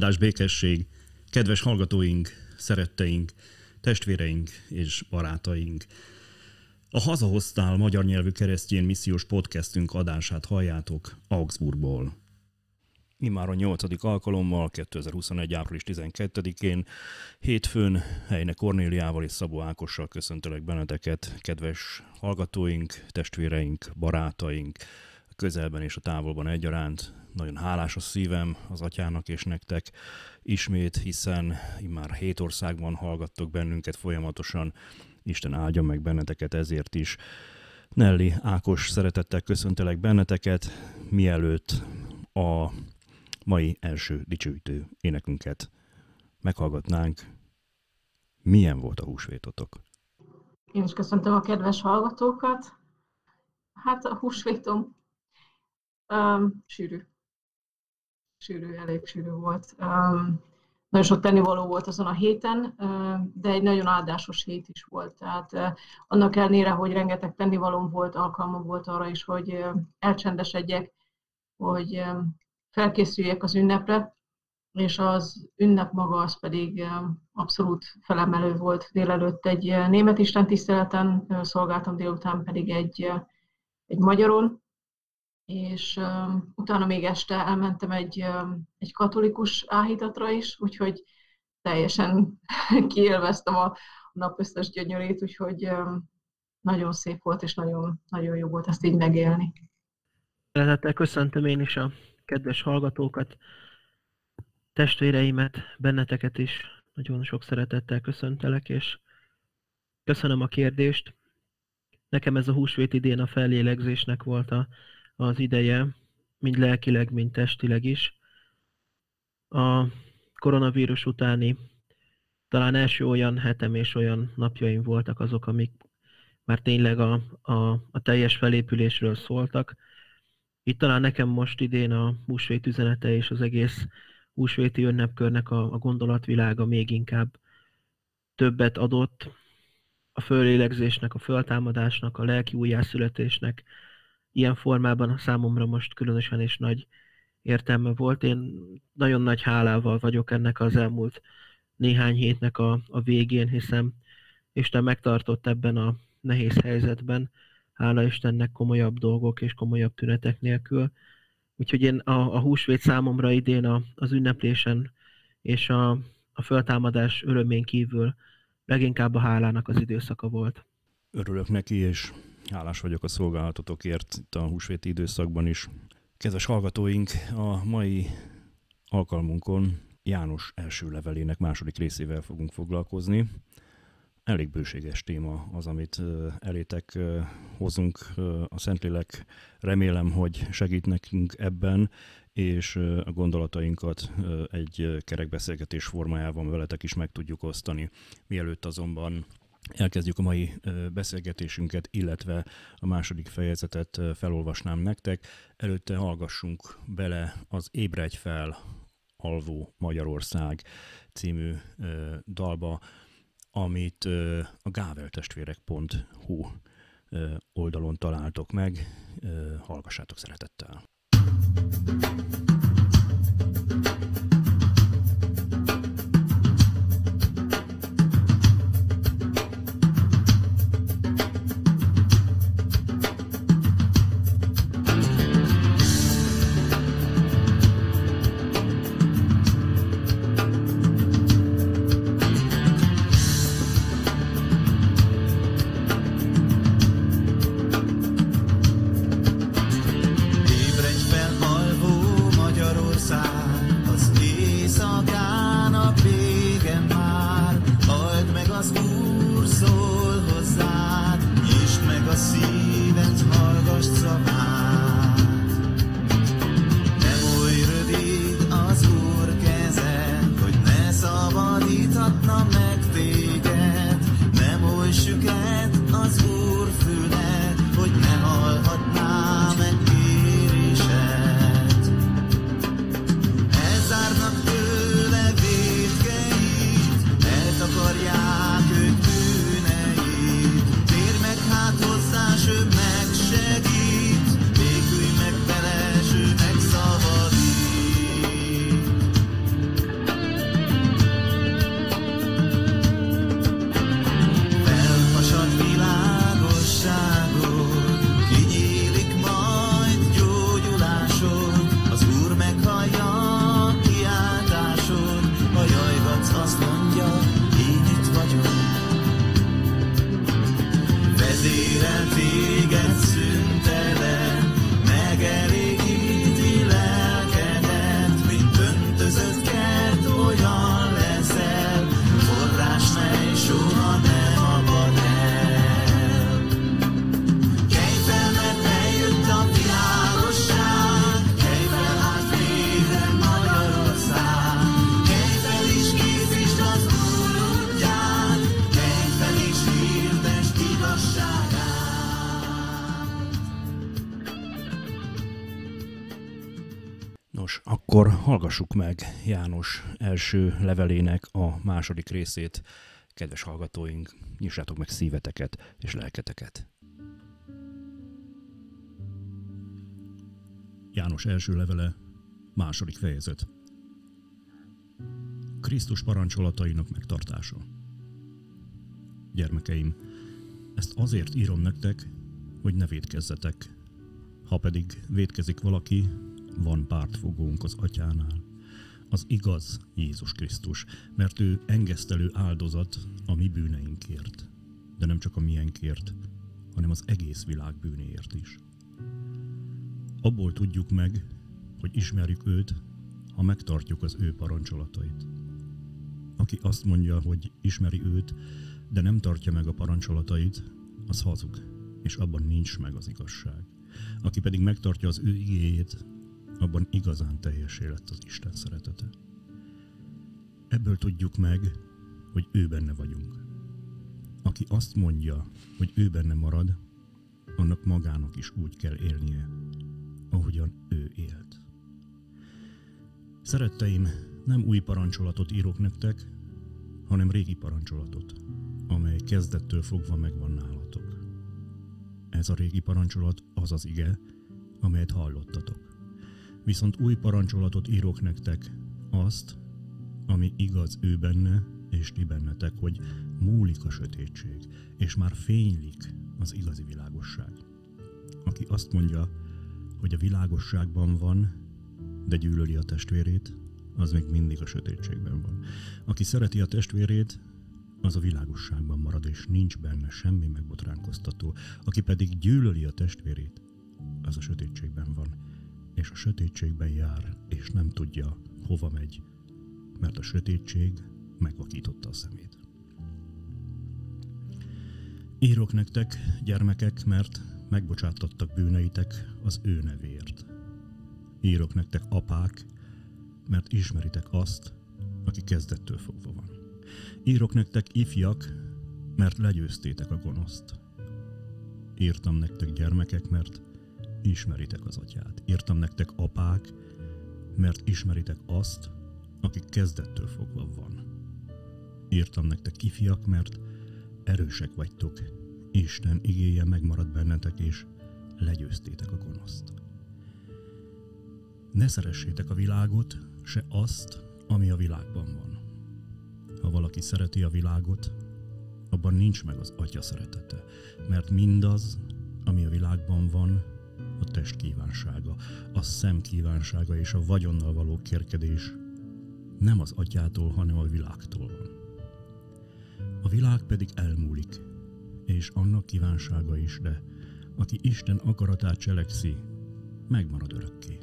Áldás békesség, kedves hallgatóink, szeretteink, testvéreink és barátaink. A Hazahoztál magyar nyelvű keresztjén missziós podcastünk adását halljátok Augsburgból. a nyolcadik alkalommal 2021. április 12-én hétfőn Helyne Kornéliával és Szabó Ákossal köszöntelek benneteket, kedves hallgatóink, testvéreink, barátaink, közelben és a távolban egyaránt. Nagyon hálás a szívem az atyának és nektek ismét, hiszen már hét országban hallgattok bennünket folyamatosan. Isten áldja meg benneteket ezért is. Nelly Ákos szeretettel köszöntelek benneteket, mielőtt a mai első dicsőítő énekünket meghallgatnánk. Milyen volt a húsvétotok? Én is köszöntöm a kedves hallgatókat. Hát a húsvétom Um, sűrű. Sűrű, elég sűrű volt. Um, nagyon sok tennivaló volt azon a héten, de egy nagyon áldásos hét is volt. Tehát annak ellenére, hogy rengeteg tennivalóm volt, alkalmam volt arra is, hogy elcsendesedjek, hogy felkészüljek az ünnepre, és az ünnep maga az pedig abszolút felemelő volt délelőtt egy német istentiszteleten, szolgáltam délután pedig egy, egy magyaron, és um, utána még este elmentem egy, um, egy katolikus áhítatra is, úgyhogy teljesen kiélveztem a, a nap összes gyönyörét, úgyhogy um, nagyon szép volt, és nagyon, nagyon jó volt ezt így megélni. Szeretettel köszöntöm én is a kedves hallgatókat, testvéreimet, benneteket is nagyon sok szeretettel köszöntelek, és köszönöm a kérdést. Nekem ez a húsvét idén a fellélegzésnek volt a az ideje, mind lelkileg, mind testileg is. A koronavírus utáni talán első olyan hetem és olyan napjaim voltak azok, amik már tényleg a, a, a teljes felépülésről szóltak. Itt talán nekem most idén a húsvét üzenete és az egész húsvéti ünnepkörnek a, a gondolatvilága még inkább többet adott a fölélegzésnek, a föltámadásnak, a lelki újjászületésnek, ilyen formában számomra most különösen is nagy értelme volt. Én nagyon nagy hálával vagyok ennek az elmúlt néhány hétnek a, a végén, hiszen Isten megtartott ebben a nehéz helyzetben, hála Istennek komolyabb dolgok és komolyabb tünetek nélkül. Úgyhogy én a, a húsvét számomra idén a, az ünneplésen és a, a föltámadás örömén kívül leginkább a hálának az időszaka volt. Örülök neki, és Hálás vagyok a szolgálatotokért itt a húsvéti időszakban is. Kedves hallgatóink, a mai alkalmunkon János első levelének második részével fogunk foglalkozni. Elég bőséges téma az, amit elétek hozunk. A Szentlélek remélem, hogy segít nekünk ebben, és a gondolatainkat egy kerekbeszélgetés formájában veletek is meg tudjuk osztani. Mielőtt azonban Elkezdjük a mai beszélgetésünket, illetve a második fejezetet felolvasnám nektek. Előtte hallgassunk bele az Ébredj fel, Alvó Magyarország című dalba, amit a gáveltestvérek.hu oldalon találtok meg. Hallgassátok szeretettel! thank you hallgassuk meg János első levelének a második részét. Kedves hallgatóink, nyissátok meg szíveteket és lelketeket. János első levele, második fejezet. Krisztus parancsolatainak megtartása. Gyermekeim, ezt azért írom nektek, hogy ne védkezzetek. Ha pedig védkezik valaki, van pártfogónk az atyánál. Az igaz Jézus Krisztus, mert ő engesztelő áldozat a mi bűneinkért, de nem csak a miénkért, hanem az egész világ bűnéért is. Abból tudjuk meg, hogy ismerjük őt, ha megtartjuk az ő parancsolatait. Aki azt mondja, hogy ismeri őt, de nem tartja meg a parancsolatait, az hazug, és abban nincs meg az igazság. Aki pedig megtartja az ő igéjét, abban igazán teljesé lett az Isten szeretete. Ebből tudjuk meg, hogy ő benne vagyunk. Aki azt mondja, hogy ő benne marad, annak magának is úgy kell élnie, ahogyan ő élt. Szeretteim, nem új parancsolatot írok nektek, hanem régi parancsolatot, amely kezdettől fogva megvan nálatok. Ez a régi parancsolat az az ige, amelyet hallottatok. Viszont új parancsolatot írok nektek, azt, ami igaz ő benne, és ti bennetek, hogy múlik a sötétség, és már fénylik az igazi világosság. Aki azt mondja, hogy a világosságban van, de gyűlöli a testvérét, az még mindig a sötétségben van. Aki szereti a testvérét, az a világosságban marad, és nincs benne semmi megbotránkoztató. Aki pedig gyűlöli a testvérét, az a sötétségben van, és a sötétségben jár, és nem tudja, hova megy, mert a sötétség megvakította a szemét. Írok nektek, gyermekek, mert megbocsáttattak bűneitek az ő nevéért. Írok nektek, apák, mert ismeritek azt, aki kezdettől fogva van. Írok nektek, ifjak, mert legyőztétek a gonoszt. Írtam nektek, gyermekek, mert ismeritek az atyát. Írtam nektek apák, mert ismeritek azt, aki kezdettől fogva van. Írtam nektek kifiak, mert erősek vagytok. Isten igéje megmarad bennetek, és legyőztétek a gonoszt. Ne szeressétek a világot, se azt, ami a világban van. Ha valaki szereti a világot, abban nincs meg az atya szeretete, mert mindaz, ami a világban van, a test kívánsága, a szem kívánsága és a vagyonnal való kérkedés nem az atyától, hanem a világtól van. A világ pedig elmúlik, és annak kívánsága is, de aki Isten akaratát cselekszi, megmarad örökké.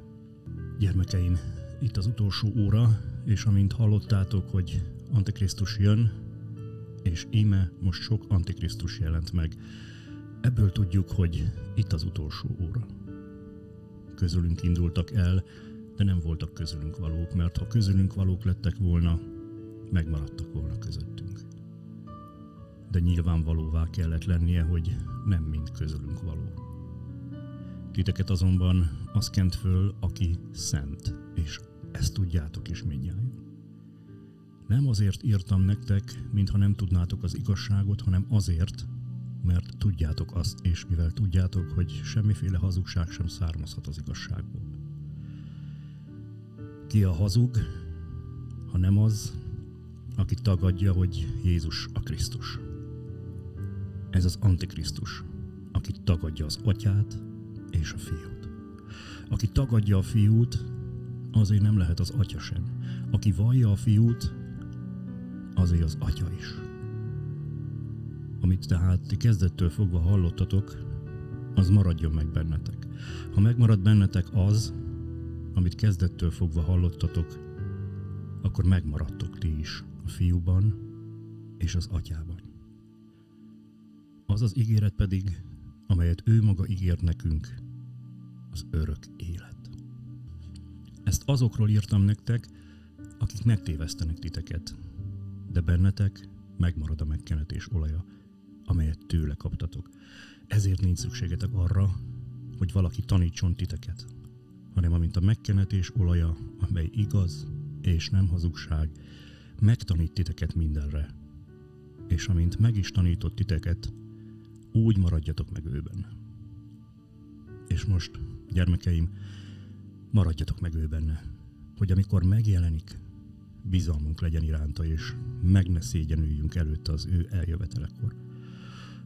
Gyermekeim, itt az utolsó óra, és amint hallottátok, hogy Antikrisztus jön, és íme most sok Antikrisztus jelent meg, ebből tudjuk, hogy itt az utolsó óra közülünk indultak el, de nem voltak közülünk valók, mert ha közülünk valók lettek volna, megmaradtak volna közöttünk. De nyilvánvalóvá kellett lennie, hogy nem mind közülünk való. Titeket azonban az kent föl, aki szent, és ezt tudjátok is mindjárt. Nem azért írtam nektek, mintha nem tudnátok az igazságot, hanem azért, mert tudjátok azt, és mivel tudjátok, hogy semmiféle hazugság sem származhat az igazságból. Ki a hazug, ha nem az, aki tagadja, hogy Jézus a Krisztus. Ez az Antikrisztus, aki tagadja az atyát és a fiút. Aki tagadja a fiút, azért nem lehet az atya sem. Aki vallja a fiút, azért az atya is. Amit tehát kezdettől fogva hallottatok, az maradjon meg bennetek. Ha megmarad bennetek az, amit kezdettől fogva hallottatok, akkor megmaradtok ti is a fiúban és az atyában. Az az ígéret pedig, amelyet ő maga ígért nekünk, az örök élet. Ezt azokról írtam nektek, akik megtévesztenek titeket, de bennetek megmarad a megkenetés olaja, amelyet tőle kaptatok. Ezért nincs szükségetek arra, hogy valaki tanítson titeket, hanem amint a megkenetés olaja, amely igaz és nem hazugság, megtanít titeket mindenre. És amint meg is tanított titeket, úgy maradjatok meg őben. És most, gyermekeim, maradjatok meg ő benne, hogy amikor megjelenik, bizalmunk legyen iránta, és meg ne szégyenüljünk előtte az ő eljövetelekor.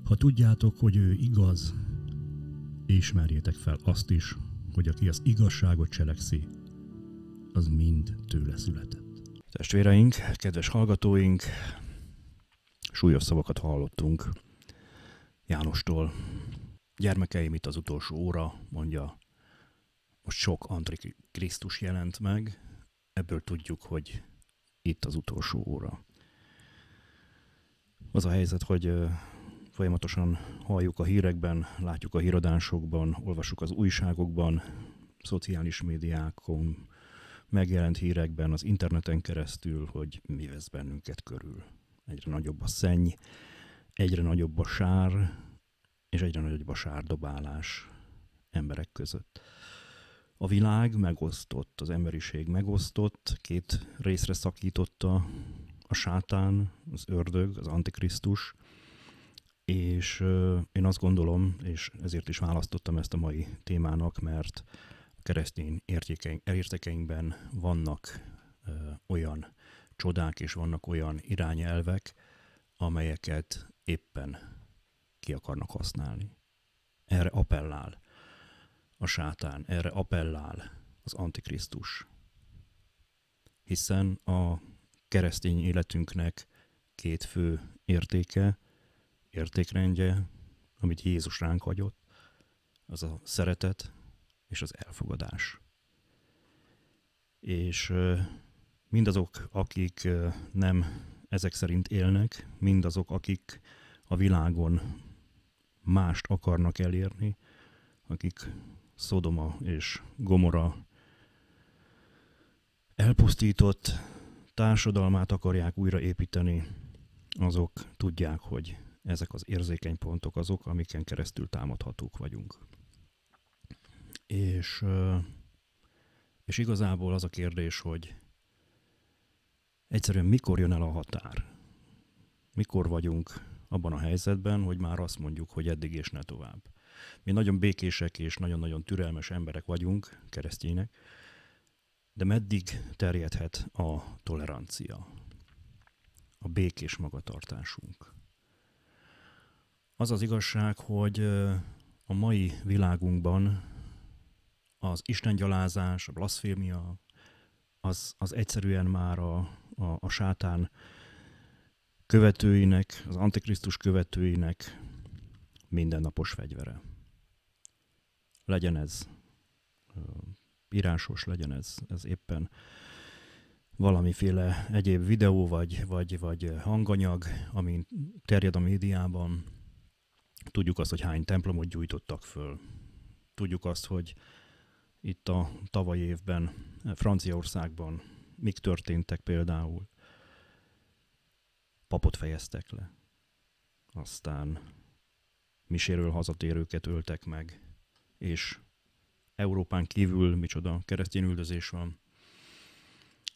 Ha tudjátok, hogy ő igaz, ismerjétek fel azt is, hogy aki az igazságot cselekszi, az mind tőle született. Testvéreink, kedves hallgatóink, súlyos szavakat hallottunk Jánostól. Gyermekeim, itt az utolsó óra, mondja, most sok antikrisztus jelent meg, ebből tudjuk, hogy itt az utolsó óra. Az a helyzet, hogy folyamatosan halljuk a hírekben, látjuk a híradásokban, olvasjuk az újságokban, szociális médiákon, megjelent hírekben, az interneten keresztül, hogy mi vesz bennünket körül. Egyre nagyobb a szenny, egyre nagyobb a sár, és egyre nagyobb a sárdobálás emberek között. A világ megosztott, az emberiség megosztott, két részre szakította a sátán, az ördög, az antikrisztus, és én azt gondolom, és ezért is választottam ezt a mai témának, mert a keresztény értékeink, értékeinkben vannak olyan csodák, és vannak olyan irányelvek, amelyeket éppen ki akarnak használni. Erre appellál a sátán, erre appellál az Antikrisztus. Hiszen a keresztény életünknek két fő értéke, értékrendje, amit Jézus ránk hagyott, az a szeretet és az elfogadás. És mindazok, akik nem ezek szerint élnek, mindazok, akik a világon mást akarnak elérni, akik Szodoma és Gomora elpusztított társadalmát akarják újraépíteni, azok tudják, hogy ezek az érzékeny pontok azok, amiken keresztül támadhatók vagyunk. És, és igazából az a kérdés, hogy egyszerűen mikor jön el a határ? Mikor vagyunk abban a helyzetben, hogy már azt mondjuk, hogy eddig és ne tovább. Mi nagyon békések és nagyon-nagyon türelmes emberek vagyunk, keresztények, de meddig terjedhet a tolerancia, a békés magatartásunk? Az az igazság, hogy a mai világunkban az istengyalázás, a blaszfémia, az, az egyszerűen már a, a, a sátán követőinek, az antikrisztus követőinek mindennapos fegyvere. Legyen ez írásos, legyen ez, ez éppen valamiféle egyéb videó vagy, vagy, vagy hanganyag, ami terjed a médiában. Tudjuk azt, hogy hány templomot gyújtottak föl. Tudjuk azt, hogy itt a tavaly évben Franciaországban mik történtek például. Papot fejeztek le. Aztán miséről hazatérőket öltek meg, és Európán kívül micsoda keresztény üldözés van.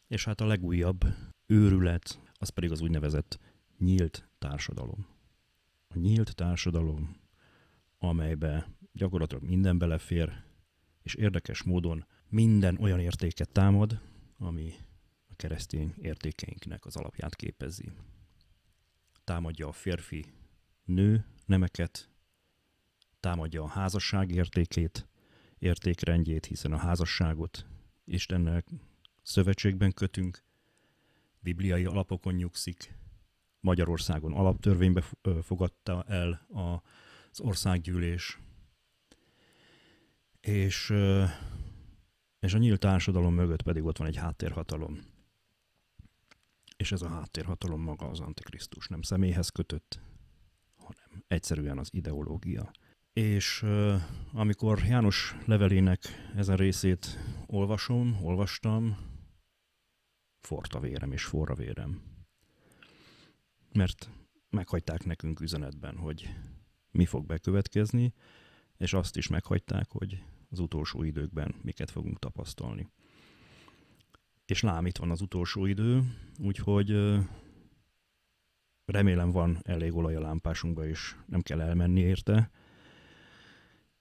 És hát a legújabb őrület, az pedig az úgynevezett nyílt társadalom. A nyílt társadalom, amelybe gyakorlatilag minden belefér, és érdekes módon minden olyan értéket támad, ami a keresztény értékeinknek az alapját képezi. Támadja a férfi, nő nemeket, támadja a házasság értékét, értékrendjét, hiszen a házasságot Istennel szövetségben kötünk, bibliai alapokon nyugszik, Magyarországon alaptörvénybe fogadta el az országgyűlés, és, és a nyílt társadalom mögött pedig ott van egy háttérhatalom. És ez a háttérhatalom maga az Antikrisztus, nem személyhez kötött, hanem egyszerűen az ideológia. És amikor János levelének ezen részét olvasom, olvastam, fort a vérem és forra vérem. Mert meghagyták nekünk üzenetben, hogy mi fog bekövetkezni, és azt is meghagyták, hogy az utolsó időkben miket fogunk tapasztalni. És lám, itt van az utolsó idő, úgyhogy remélem van elég olaj a lámpásunkba, és nem kell elmenni érte,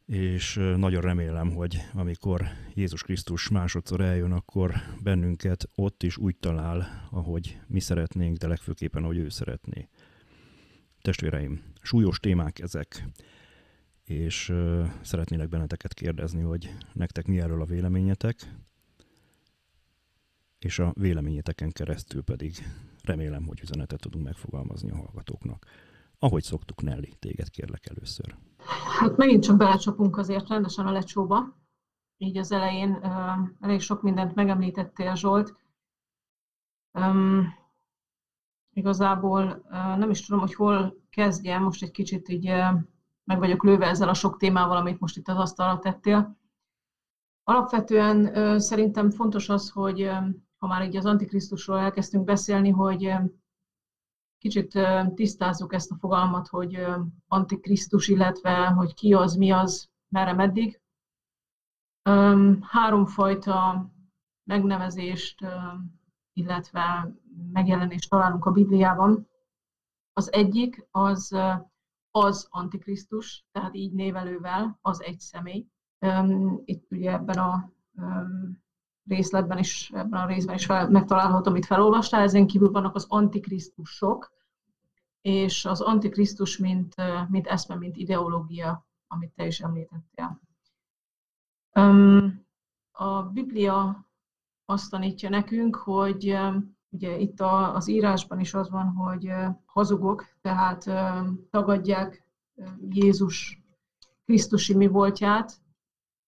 és nagyon remélem, hogy amikor Jézus Krisztus másodszor eljön, akkor bennünket ott is úgy talál, ahogy mi szeretnénk, de legfőképpen, ahogy ő szeretné. Testvéreim, súlyos témák ezek, és szeretnélek benneteket kérdezni, hogy nektek mi erről a véleményetek, és a véleményeteken keresztül pedig remélem, hogy üzenetet tudunk megfogalmazni a hallgatóknak. Ahogy szoktuk, Nelly, téged kérlek először. Hát megint csak belecsapunk azért rendesen a lecsóba. Így az elején elég sok mindent megemlítettél, Zsolt. Um, igazából nem is tudom, hogy hol kezdjem, most egy kicsit így meg vagyok lőve ezzel a sok témával, amit most itt az asztalra tettél. Alapvetően szerintem fontos az, hogy ha már így az Antikrisztusról elkezdtünk beszélni, hogy kicsit tisztázzuk ezt a fogalmat, hogy antikrisztus, illetve hogy ki az, mi az, merre, meddig. Háromfajta megnevezést, illetve megjelenést találunk a Bibliában. Az egyik az az antikrisztus, tehát így névelővel, az egy személy. Itt ugye ebben a részletben is, ebben a részben is megtalálható, amit felolvastál, ezen kívül vannak az antikrisztusok, és az antikrisztus, mint, mint eszme, mint ideológia, amit te is említettél. A Biblia azt tanítja nekünk, hogy ugye itt az írásban is az van, hogy hazugok, tehát tagadják Jézus Krisztusi mi voltját,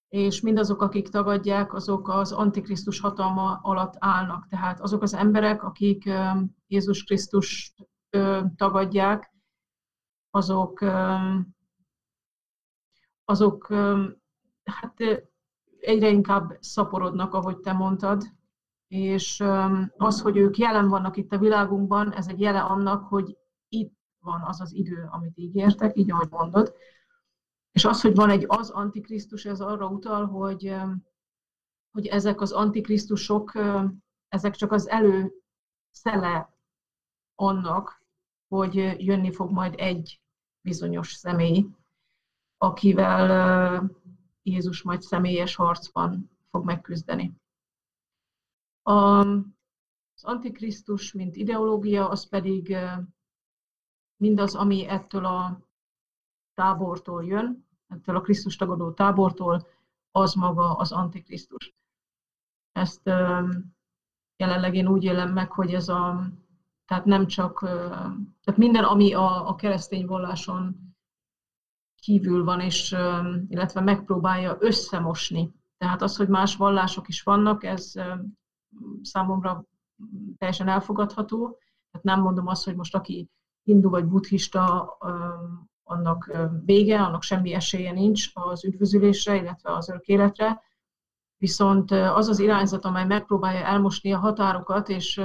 és mindazok, akik tagadják, azok az Antikrisztus hatalma alatt állnak. Tehát azok az emberek, akik Jézus Krisztus tagadják, azok, azok hát egyre inkább szaporodnak, ahogy te mondtad, és az, hogy ők jelen vannak itt a világunkban, ez egy jele annak, hogy itt van az az idő, amit ígértek, így ahogy mondod. És az, hogy van egy az antikrisztus, ez arra utal, hogy, hogy ezek az antikrisztusok, ezek csak az előszele annak, hogy jönni fog majd egy bizonyos személy, akivel Jézus majd személyes harcban fog megküzdeni. Az Antikrisztus, mint ideológia, az pedig mindaz, ami ettől a tábortól jön, ettől a Krisztus tagadó tábortól, az maga az Antikrisztus. Ezt jelenleg én úgy élem meg, hogy ez a, tehát nem csak, tehát minden, ami a, a keresztény valláson kívül van, és illetve megpróbálja összemosni. Tehát az, hogy más vallások is vannak, ez számomra teljesen elfogadható. Tehát nem mondom azt, hogy most aki hindu vagy buddhista, annak vége, annak semmi esélye nincs az üdvözülésre, illetve az örök életre. Viszont az az irányzat, amely megpróbálja elmosni a határokat, és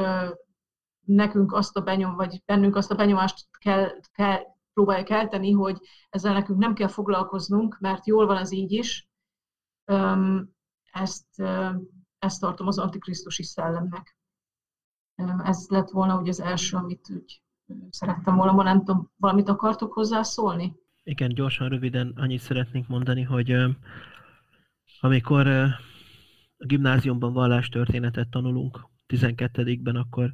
nekünk azt a benyom, vagy bennünk azt a benyomást kell, kell próbálja kelteni, hogy ezzel nekünk nem kell foglalkoznunk, mert jól van ez így is. Ezt, ezt tartom az antikrisztusi szellemnek. Ez lett volna ugye az első, amit úgy szerettem volna, nem tudom, valamit akartok hozzászólni? Igen, gyorsan, röviden annyit szeretnénk mondani, hogy amikor a gimnáziumban vallástörténetet tanulunk, 12-ben, akkor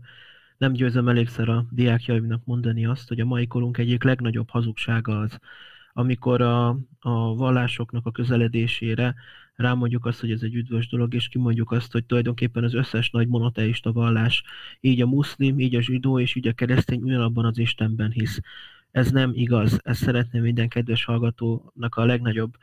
nem győzöm elégszer a diákjaimnak mondani azt, hogy a mai korunk egyik legnagyobb hazugsága az, amikor a, a vallásoknak a közeledésére rámondjuk azt, hogy ez egy üdvös dolog, és kimondjuk azt, hogy tulajdonképpen az összes nagy monoteista vallás, így a muszlim, így a zsidó és így a keresztény ugyanabban az Istenben hisz. Ez nem igaz, ezt szeretném minden kedves hallgatónak a legnagyobb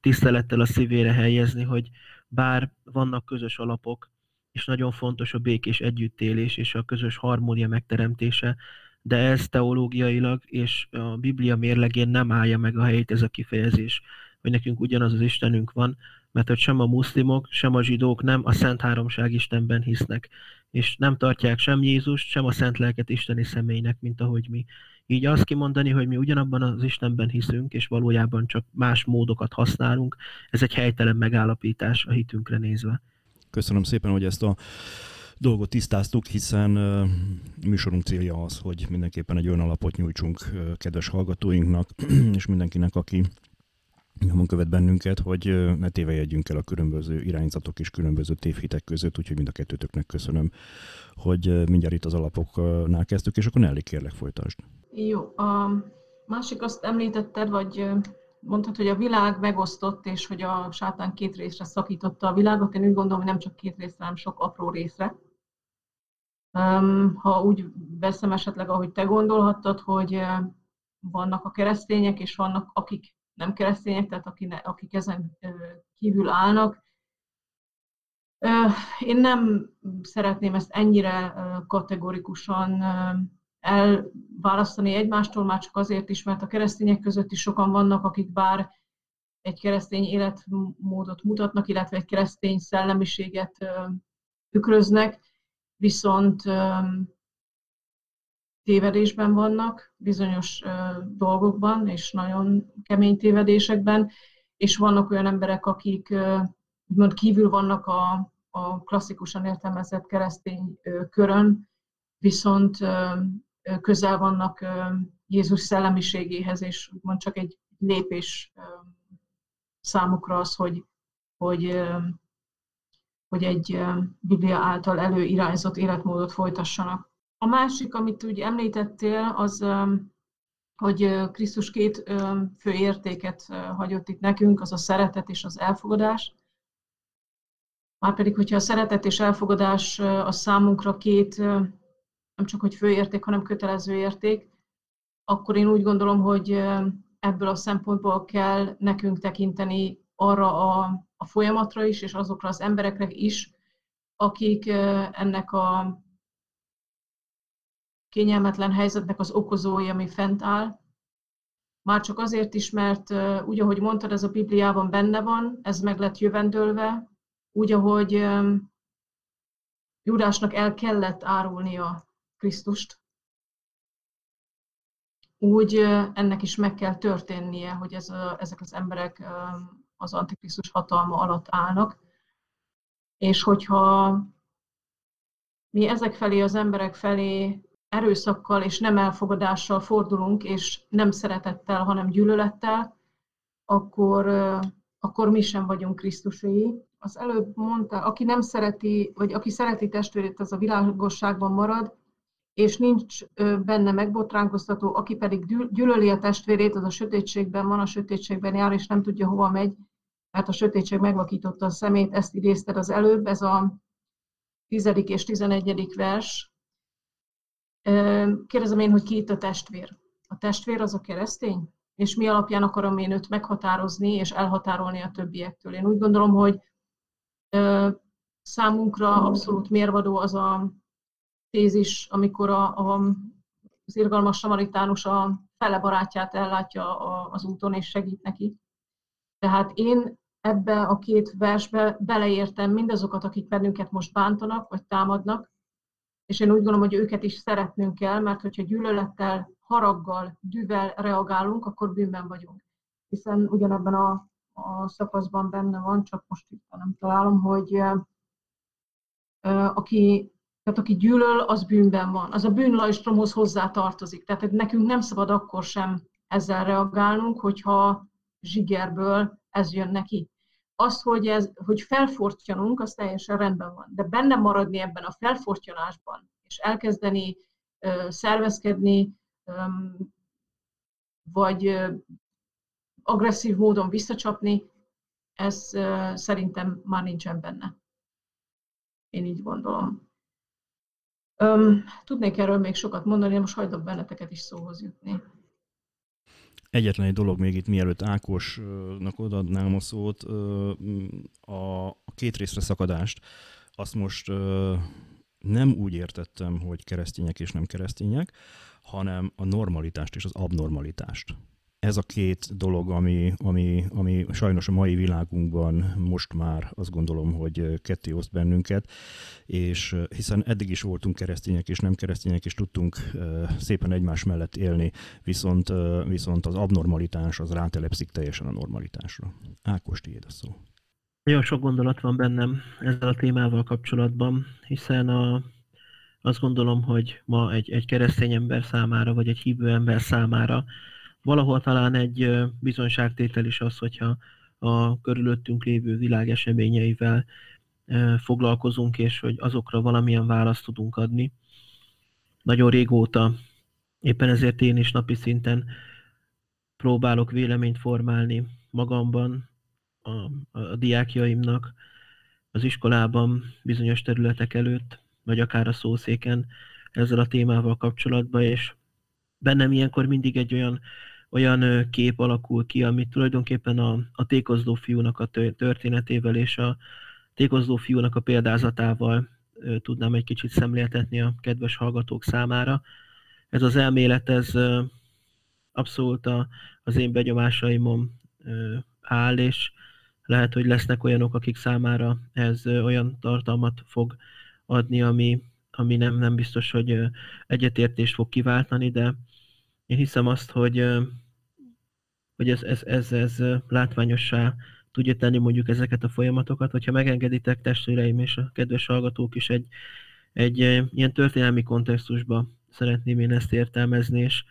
tisztelettel a szívére helyezni, hogy bár vannak közös alapok, és nagyon fontos a békés együttélés és a közös harmónia megteremtése, de ez teológiailag és a Biblia mérlegén nem állja meg a helyét ez a kifejezés, hogy nekünk ugyanaz az Istenünk van, mert hogy sem a muszlimok, sem a zsidók nem a Szent Háromság Istenben hisznek, és nem tartják sem Jézust, sem a Szent Lelket Isteni személynek, mint ahogy mi. Így azt kimondani, hogy mi ugyanabban az Istenben hiszünk, és valójában csak más módokat használunk, ez egy helytelen megállapítás a hitünkre nézve. Köszönöm szépen, hogy ezt a dolgot tisztáztuk, hiszen uh, műsorunk célja az, hogy mindenképpen egy olyan alapot nyújtsunk kedves hallgatóinknak, és mindenkinek, aki nyomon követ bennünket, hogy ne tévejegyünk el a különböző irányzatok és különböző tévhitek között, úgyhogy mind a kettőtöknek köszönöm, hogy mindjárt itt az alapoknál kezdtük, és akkor Nelly, kérlek folytasd. Jó, a másik azt említetted, vagy mondhatod, hogy a világ megosztott, és hogy a sátán két részre szakította a világot. Én úgy gondolom, hogy nem csak két részre, hanem sok apró részre. Ha úgy veszem esetleg, ahogy te gondolhattad, hogy vannak a keresztények, és vannak akik nem keresztények, tehát akik ezen kívül állnak. Én nem szeretném ezt ennyire kategorikusan elválasztani egymástól, már csak azért is, mert a keresztények között is sokan vannak, akik bár egy keresztény életmódot mutatnak, illetve egy keresztény szellemiséget tükröznek, viszont tévedésben vannak bizonyos dolgokban, és nagyon kemény tévedésekben, és vannak olyan emberek, akik úgymond kívül vannak a, a klasszikusan értelmezett keresztény körön, viszont közel vannak Jézus szellemiségéhez, és úgymond csak egy lépés számukra az, hogy, hogy, hogy egy Biblia által előirányzott életmódot folytassanak. A másik, amit úgy említettél, az, hogy Krisztus két fő értéket hagyott itt nekünk, az a szeretet és az elfogadás. Márpedig, hogyha a szeretet és elfogadás a számunkra két nem csak hogy fő érték, hanem kötelező érték, akkor én úgy gondolom, hogy ebből a szempontból kell nekünk tekinteni arra a, a folyamatra is, és azokra az emberekre is, akik ennek a kényelmetlen helyzetnek az okozói, ami fent áll. Már csak azért is, mert úgy, ahogy mondtad, ez a Bibliában benne van, ez meg lett jövendőlve, úgy, ahogy Júdásnak el kellett árulnia Krisztust, úgy ennek is meg kell történnie, hogy ez ezek az emberek az Antikrisztus hatalma alatt állnak. És hogyha mi ezek felé, az emberek felé erőszakkal és nem elfogadással fordulunk, és nem szeretettel, hanem gyűlölettel, akkor, akkor mi sem vagyunk Krisztuséi. Az előbb mondta, aki nem szereti, vagy aki szereti testvérét, az a világosságban marad, és nincs benne megbotránkoztató, aki pedig gyűlöli a testvérét, az a sötétségben van, a sötétségben jár, és nem tudja, hova megy, mert a sötétség megvakította a szemét, ezt idézted az előbb, ez a tizedik és tizenegyedik vers. Kérdezem én, hogy ki itt a testvér? A testvér az a keresztény? És mi alapján akarom én őt meghatározni és elhatárolni a többiektől? Én úgy gondolom, hogy számunkra abszolút mérvadó az a tézis, amikor a, a, az irgalmas samaritánus a fele barátját ellátja az úton és segít neki. Tehát én ebbe a két versbe beleértem mindazokat, akik bennünket most bántanak, vagy támadnak, és én úgy gondolom, hogy őket is szeretnünk kell, mert hogyha gyűlölettel, haraggal, düvel reagálunk, akkor bűnben vagyunk. Hiszen ugyanebben a, a szakaszban benne van, csak most itt nem találom, hogy aki tehát aki gyűlöl, az bűnben van. Az a bűnlajstromhoz hozzá tartozik. Tehát nekünk nem szabad akkor sem ezzel reagálnunk, hogyha zsigerből ez jön neki. Az, hogy, ez, hogy felfortyanunk, az teljesen rendben van. De benne maradni ebben a felfortyanásban, és elkezdeni ö, szervezkedni, ö, vagy ö, agresszív módon visszacsapni, ez szerintem már nincsen benne. Én így gondolom. Tudnék erről még sokat mondani, de most hagylak benneteket is szóhoz jutni. Egyetlen egy dolog még itt, mielőtt Ákosnak odaadnám a szót, a két részre szakadást, azt most nem úgy értettem, hogy keresztények és nem keresztények, hanem a normalitást és az abnormalitást ez a két dolog, ami, ami, ami sajnos a mai világunkban most már azt gondolom, hogy ketté oszt bennünket, és hiszen eddig is voltunk keresztények és nem keresztények, és tudtunk szépen egymás mellett élni, viszont, viszont az abnormalitás az rátelepszik teljesen a normalitásra. Ákos, tiéd a szó. Nagyon sok gondolat van bennem ezzel a témával kapcsolatban, hiszen a, azt gondolom, hogy ma egy, egy keresztény ember számára, vagy egy hívő ember számára valahol talán egy bizonyságtétel is az, hogyha a körülöttünk lévő világ eseményeivel foglalkozunk, és hogy azokra valamilyen választ tudunk adni. Nagyon régóta, éppen ezért én is napi szinten próbálok véleményt formálni magamban, a, a diákjaimnak, az iskolában, bizonyos területek előtt, vagy akár a szószéken ezzel a témával kapcsolatban, és bennem ilyenkor mindig egy olyan olyan kép alakul ki, amit tulajdonképpen a, a tékozló fiúnak a történetével és a tékozló fiúnak a példázatával tudnám egy kicsit szemléltetni a kedves hallgatók számára. Ez az elmélet, ez abszolút a, az én begyomásaimon áll, és lehet, hogy lesznek olyanok, akik számára ez olyan tartalmat fog adni, ami, ami nem, nem biztos, hogy egyetértést fog kiváltani, de én hiszem azt, hogy hogy ez, ez, ez, ez látványossá tudja tenni mondjuk ezeket a folyamatokat, hogyha megengeditek testvéreim és a kedves hallgatók is egy, egy ilyen történelmi kontextusba szeretném én ezt értelmezni, és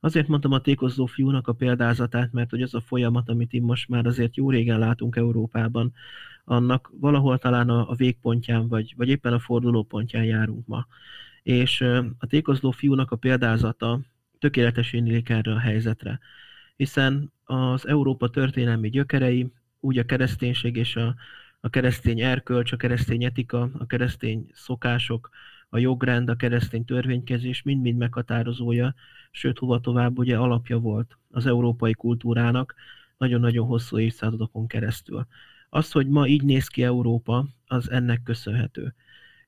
azért mondtam a tékozó fiúnak a példázatát, mert hogy az a folyamat, amit itt most már azért jó régen látunk Európában, annak valahol talán a, a végpontján, vagy, vagy éppen a fordulópontján járunk ma. És a tékozló fiúnak a példázata tökéletesen illik erre a helyzetre hiszen az Európa történelmi gyökerei, úgy a kereszténység és a, a keresztény erkölcs, a keresztény etika, a keresztény szokások, a jogrend, a keresztény törvénykezés mind-mind meghatározója, sőt, hova tovább ugye alapja volt az európai kultúrának nagyon-nagyon hosszú évszázadokon keresztül. Az, hogy ma így néz ki Európa, az ennek köszönhető.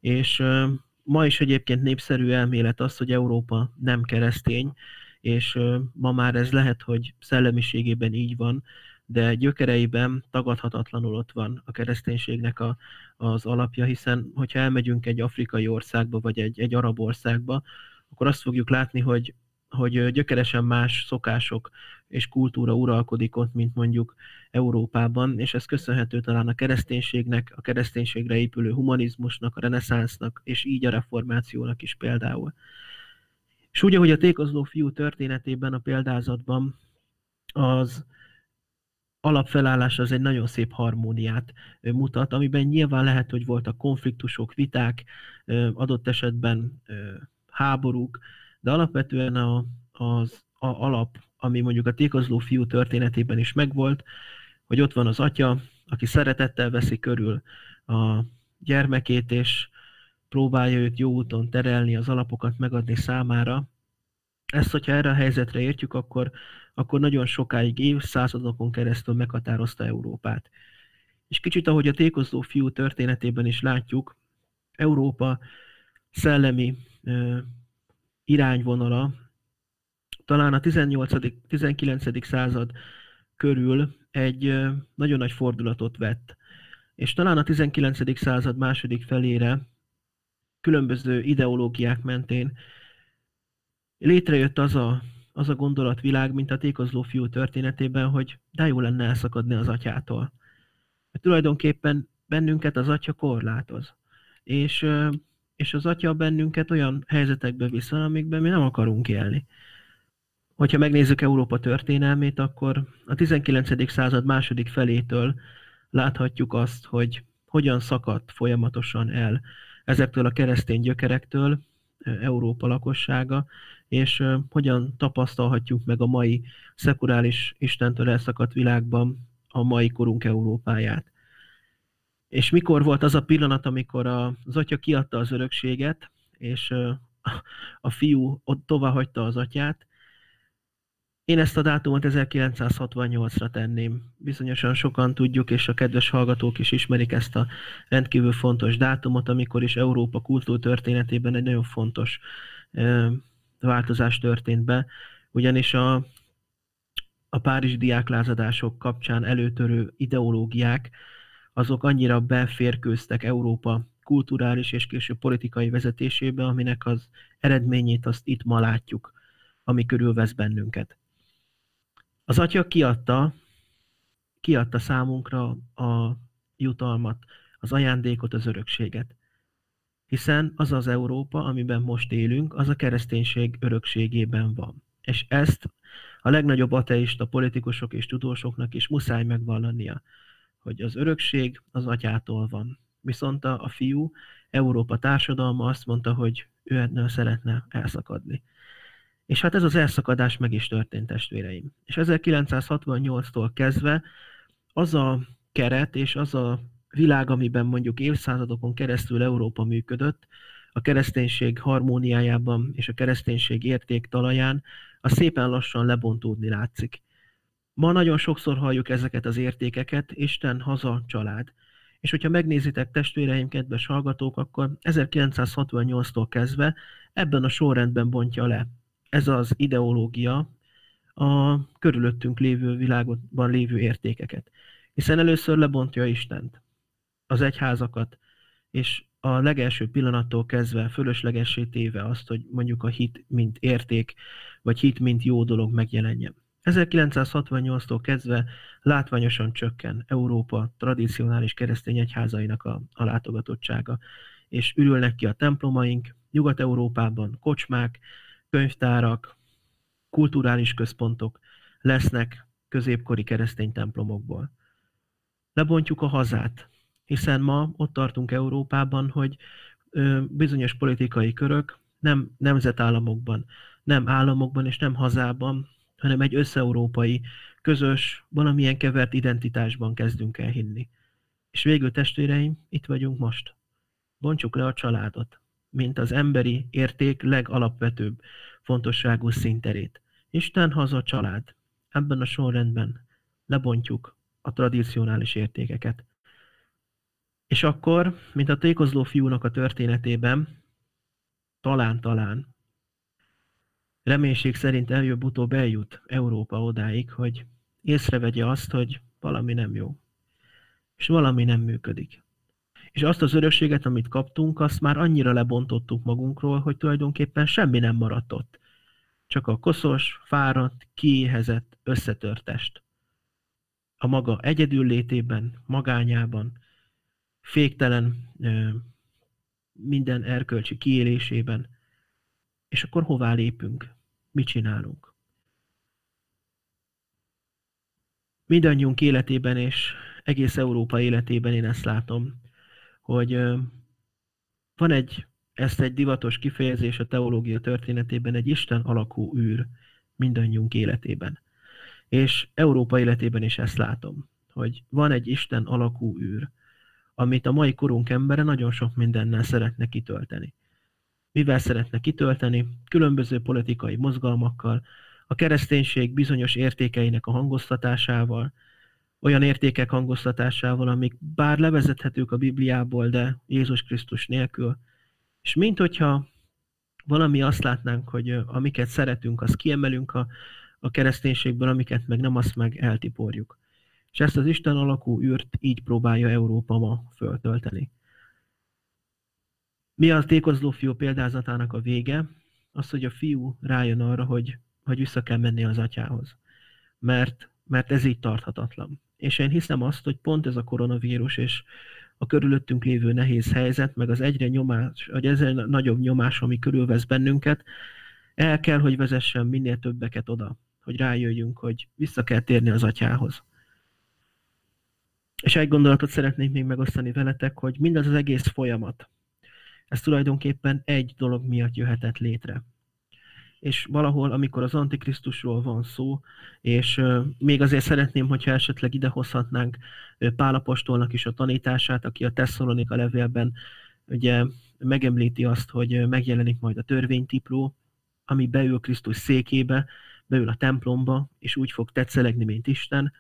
És ma is egyébként népszerű elmélet az, hogy Európa nem keresztény, és ma már ez lehet, hogy szellemiségében így van, de gyökereiben tagadhatatlanul ott van a kereszténységnek a, az alapja, hiszen hogyha elmegyünk egy afrikai országba, vagy egy, egy arab országba, akkor azt fogjuk látni, hogy, hogy gyökeresen más szokások és kultúra uralkodik ott, mint mondjuk Európában, és ez köszönhető talán a kereszténységnek, a kereszténységre épülő humanizmusnak, a reneszánsznak, és így a reformációnak is például. És úgy, ahogy a tékozló fiú történetében, a példázatban az alapfelállás az egy nagyon szép harmóniát mutat, amiben nyilván lehet, hogy voltak konfliktusok, viták, adott esetben háborúk, de alapvetően a, az alap, ami mondjuk a tékozló fiú történetében is megvolt, hogy ott van az atya, aki szeretettel veszi körül a gyermekét, és próbálja őt jó úton terelni, az alapokat megadni számára. Ezt, hogyha erre a helyzetre értjük, akkor, akkor nagyon sokáig, évszázadokon keresztül meghatározta Európát. És kicsit, ahogy a tékozó fiú történetében is látjuk, Európa szellemi ö, irányvonala talán a 18.-19. század körül egy nagyon nagy fordulatot vett. És talán a 19. század második felére különböző ideológiák mentén létrejött az a, az a gondolatvilág, mint a tékozló fiú történetében, hogy de jó lenne elszakadni az atyától. Mert tulajdonképpen bennünket az atya korlátoz. És, és az atya bennünket olyan helyzetekbe visz, amikben mi nem akarunk élni. Hogyha megnézzük Európa történelmét, akkor a 19. század második felétől láthatjuk azt, hogy hogyan szakadt folyamatosan el ezektől a keresztény gyökerektől Európa lakossága, és hogyan tapasztalhatjuk meg a mai szekurális Istentől elszakadt világban a mai korunk Európáját. És mikor volt az a pillanat, amikor az atya kiadta az örökséget, és a fiú ott tovább hagyta az atyát, én ezt a dátumot 1968-ra tenném. Bizonyosan sokan tudjuk, és a kedves hallgatók is ismerik ezt a rendkívül fontos dátumot, amikor is Európa kultúrtörténetében egy nagyon fontos változás történt be, ugyanis a, a párizsi diáklázadások kapcsán előtörő ideológiák, azok annyira beférkőztek Európa kulturális és később politikai vezetésébe, aminek az eredményét azt itt ma látjuk, ami körülvesz bennünket. Az atya kiadta, kiadta számunkra a jutalmat, az ajándékot, az örökséget. Hiszen az az Európa, amiben most élünk, az a kereszténység örökségében van. És ezt a legnagyobb ateista politikusok és tudósoknak is muszáj megvallania, hogy az örökség az atyától van. Viszont a, a fiú, Európa társadalma azt mondta, hogy ő ennél szeretne elszakadni. És hát ez az elszakadás meg is történt, testvéreim. És 1968-tól kezdve az a keret és az a világ, amiben mondjuk évszázadokon keresztül Európa működött, a kereszténység harmóniájában és a kereszténység érték talaján, a szépen lassan lebontódni látszik. Ma nagyon sokszor halljuk ezeket az értékeket, Isten, haza, család. És hogyha megnézitek testvéreim, kedves hallgatók, akkor 1968-tól kezdve ebben a sorrendben bontja le ez az ideológia a körülöttünk lévő világban lévő értékeket. Hiszen először lebontja Istent, az egyházakat, és a legelső pillanattól kezdve fölöslegessé téve azt, hogy mondjuk a hit mint érték, vagy hit mint jó dolog megjelenjen. 1968-tól kezdve látványosan csökken Európa tradicionális keresztény egyházainak a, a látogatottsága, és ürülnek ki a templomaink, Nyugat-Európában kocsmák, könyvtárak, kulturális központok lesznek középkori keresztény templomokból. Lebontjuk a hazát, hiszen ma ott tartunk Európában, hogy bizonyos politikai körök nem nemzetállamokban, nem államokban és nem hazában, hanem egy összeurópai, közös, valamilyen kevert identitásban kezdünk el hinni. És végül testvéreim, itt vagyunk most. Bontsuk le a családot mint az emberi érték legalapvetőbb fontosságú szinterét. Isten, haza, család. Ebben a sorrendben lebontjuk a tradicionális értékeket. És akkor, mint a tékozló fiúnak a történetében, talán-talán, reménység szerint előbb-utóbb eljut Európa odáig, hogy észrevegye azt, hogy valami nem jó, és valami nem működik és azt az örökséget, amit kaptunk, azt már annyira lebontottuk magunkról, hogy tulajdonképpen semmi nem maradt ott. Csak a koszos, fáradt, kiéhezett, összetört test. A maga egyedül létében, magányában, féktelen minden erkölcsi kiélésében. És akkor hová lépünk? Mit csinálunk? Mindannyiunk életében és egész Európa életében én ezt látom, hogy van egy, ezt egy divatos kifejezés a teológia történetében, egy Isten alakú űr mindannyiunk életében. És Európa életében is ezt látom, hogy van egy Isten alakú űr, amit a mai korunk embere nagyon sok mindennel szeretne kitölteni. Mivel szeretne kitölteni? Különböző politikai mozgalmakkal, a kereszténység bizonyos értékeinek a hangoztatásával, olyan értékek hangoztatásával, amik bár levezethetők a Bibliából, de Jézus Krisztus nélkül. És mint hogyha valami azt látnánk, hogy amiket szeretünk, azt kiemelünk a, a kereszténységből, amiket meg nem, azt meg eltiporjuk. És ezt az Isten alakú űrt így próbálja Európa ma föltölteni. Mi a tékozló fiú példázatának a vége? Az, hogy a fiú rájön arra, hogy, hogy vissza kell menni az atyához. Mert, mert ez így tarthatatlan. És én hiszem azt, hogy pont ez a koronavírus és a körülöttünk lévő nehéz helyzet, meg az egyre nyomás, vagy ezre nagyobb nyomás, ami körülvesz bennünket, el kell, hogy vezessen minél többeket oda, hogy rájöjjünk, hogy vissza kell térni az atyához. És egy gondolatot szeretnék még megosztani veletek, hogy mindaz az egész folyamat, ez tulajdonképpen egy dolog miatt jöhetett létre. És valahol, amikor az Antikrisztusról van szó, és még azért szeretném, hogyha esetleg idehozhatnánk Pálapostolnak is a tanítását, aki a Tesszalonika levélben ugye megemlíti azt, hogy megjelenik majd a törvénytipló, ami beül Krisztus székébe, beül a templomba, és úgy fog tetszelegni, mint Isten.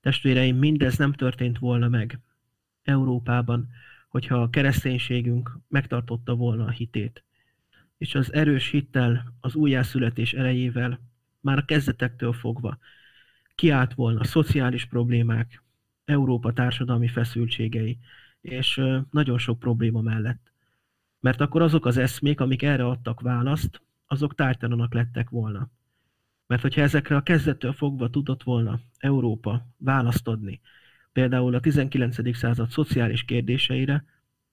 Testvéreim, mindez nem történt volna meg Európában, hogyha a kereszténységünk megtartotta volna a hitét. És az erős hittel, az újjászületés erejével már a kezdetektől fogva kiállt volna szociális problémák, Európa társadalmi feszültségei, és nagyon sok probléma mellett. Mert akkor azok az eszmék, amik erre adtak választ, azok tártalanak lettek volna. Mert hogyha ezekre a kezdettől fogva tudott volna Európa választ adni, például a 19. század szociális kérdéseire,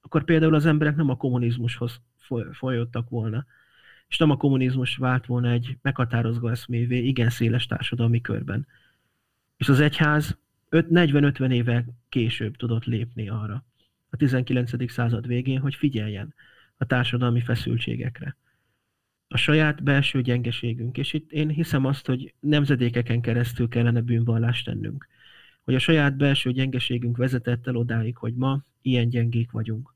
akkor például az emberek nem a kommunizmushoz folyottak volna, és nem a kommunizmus vált volna egy meghatározó eszmévé igen széles társadalmi körben. És az egyház 40-50 éve később tudott lépni arra, a 19. század végén, hogy figyeljen a társadalmi feszültségekre. A saját belső gyengeségünk, és itt én hiszem azt, hogy nemzedékeken keresztül kellene bűnvallást tennünk hogy a saját belső gyengeségünk vezetett el odáig, hogy ma ilyen gyengék vagyunk.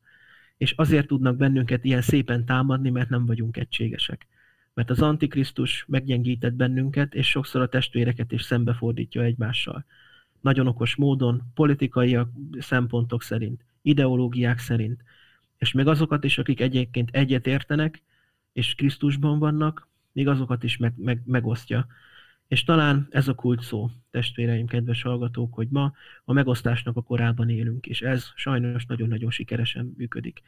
És azért tudnak bennünket ilyen szépen támadni, mert nem vagyunk egységesek. Mert az Antikrisztus meggyengített bennünket, és sokszor a testvéreket is szembefordítja egymással. Nagyon okos módon, politikai szempontok szerint, ideológiák szerint. És még azokat is, akik egyébként egyet értenek, és Krisztusban vannak, még azokat is meg, meg, megosztja és talán ez a kult szó, testvéreim, kedves hallgatók, hogy ma a megosztásnak a korában élünk, és ez sajnos nagyon-nagyon sikeresen működik.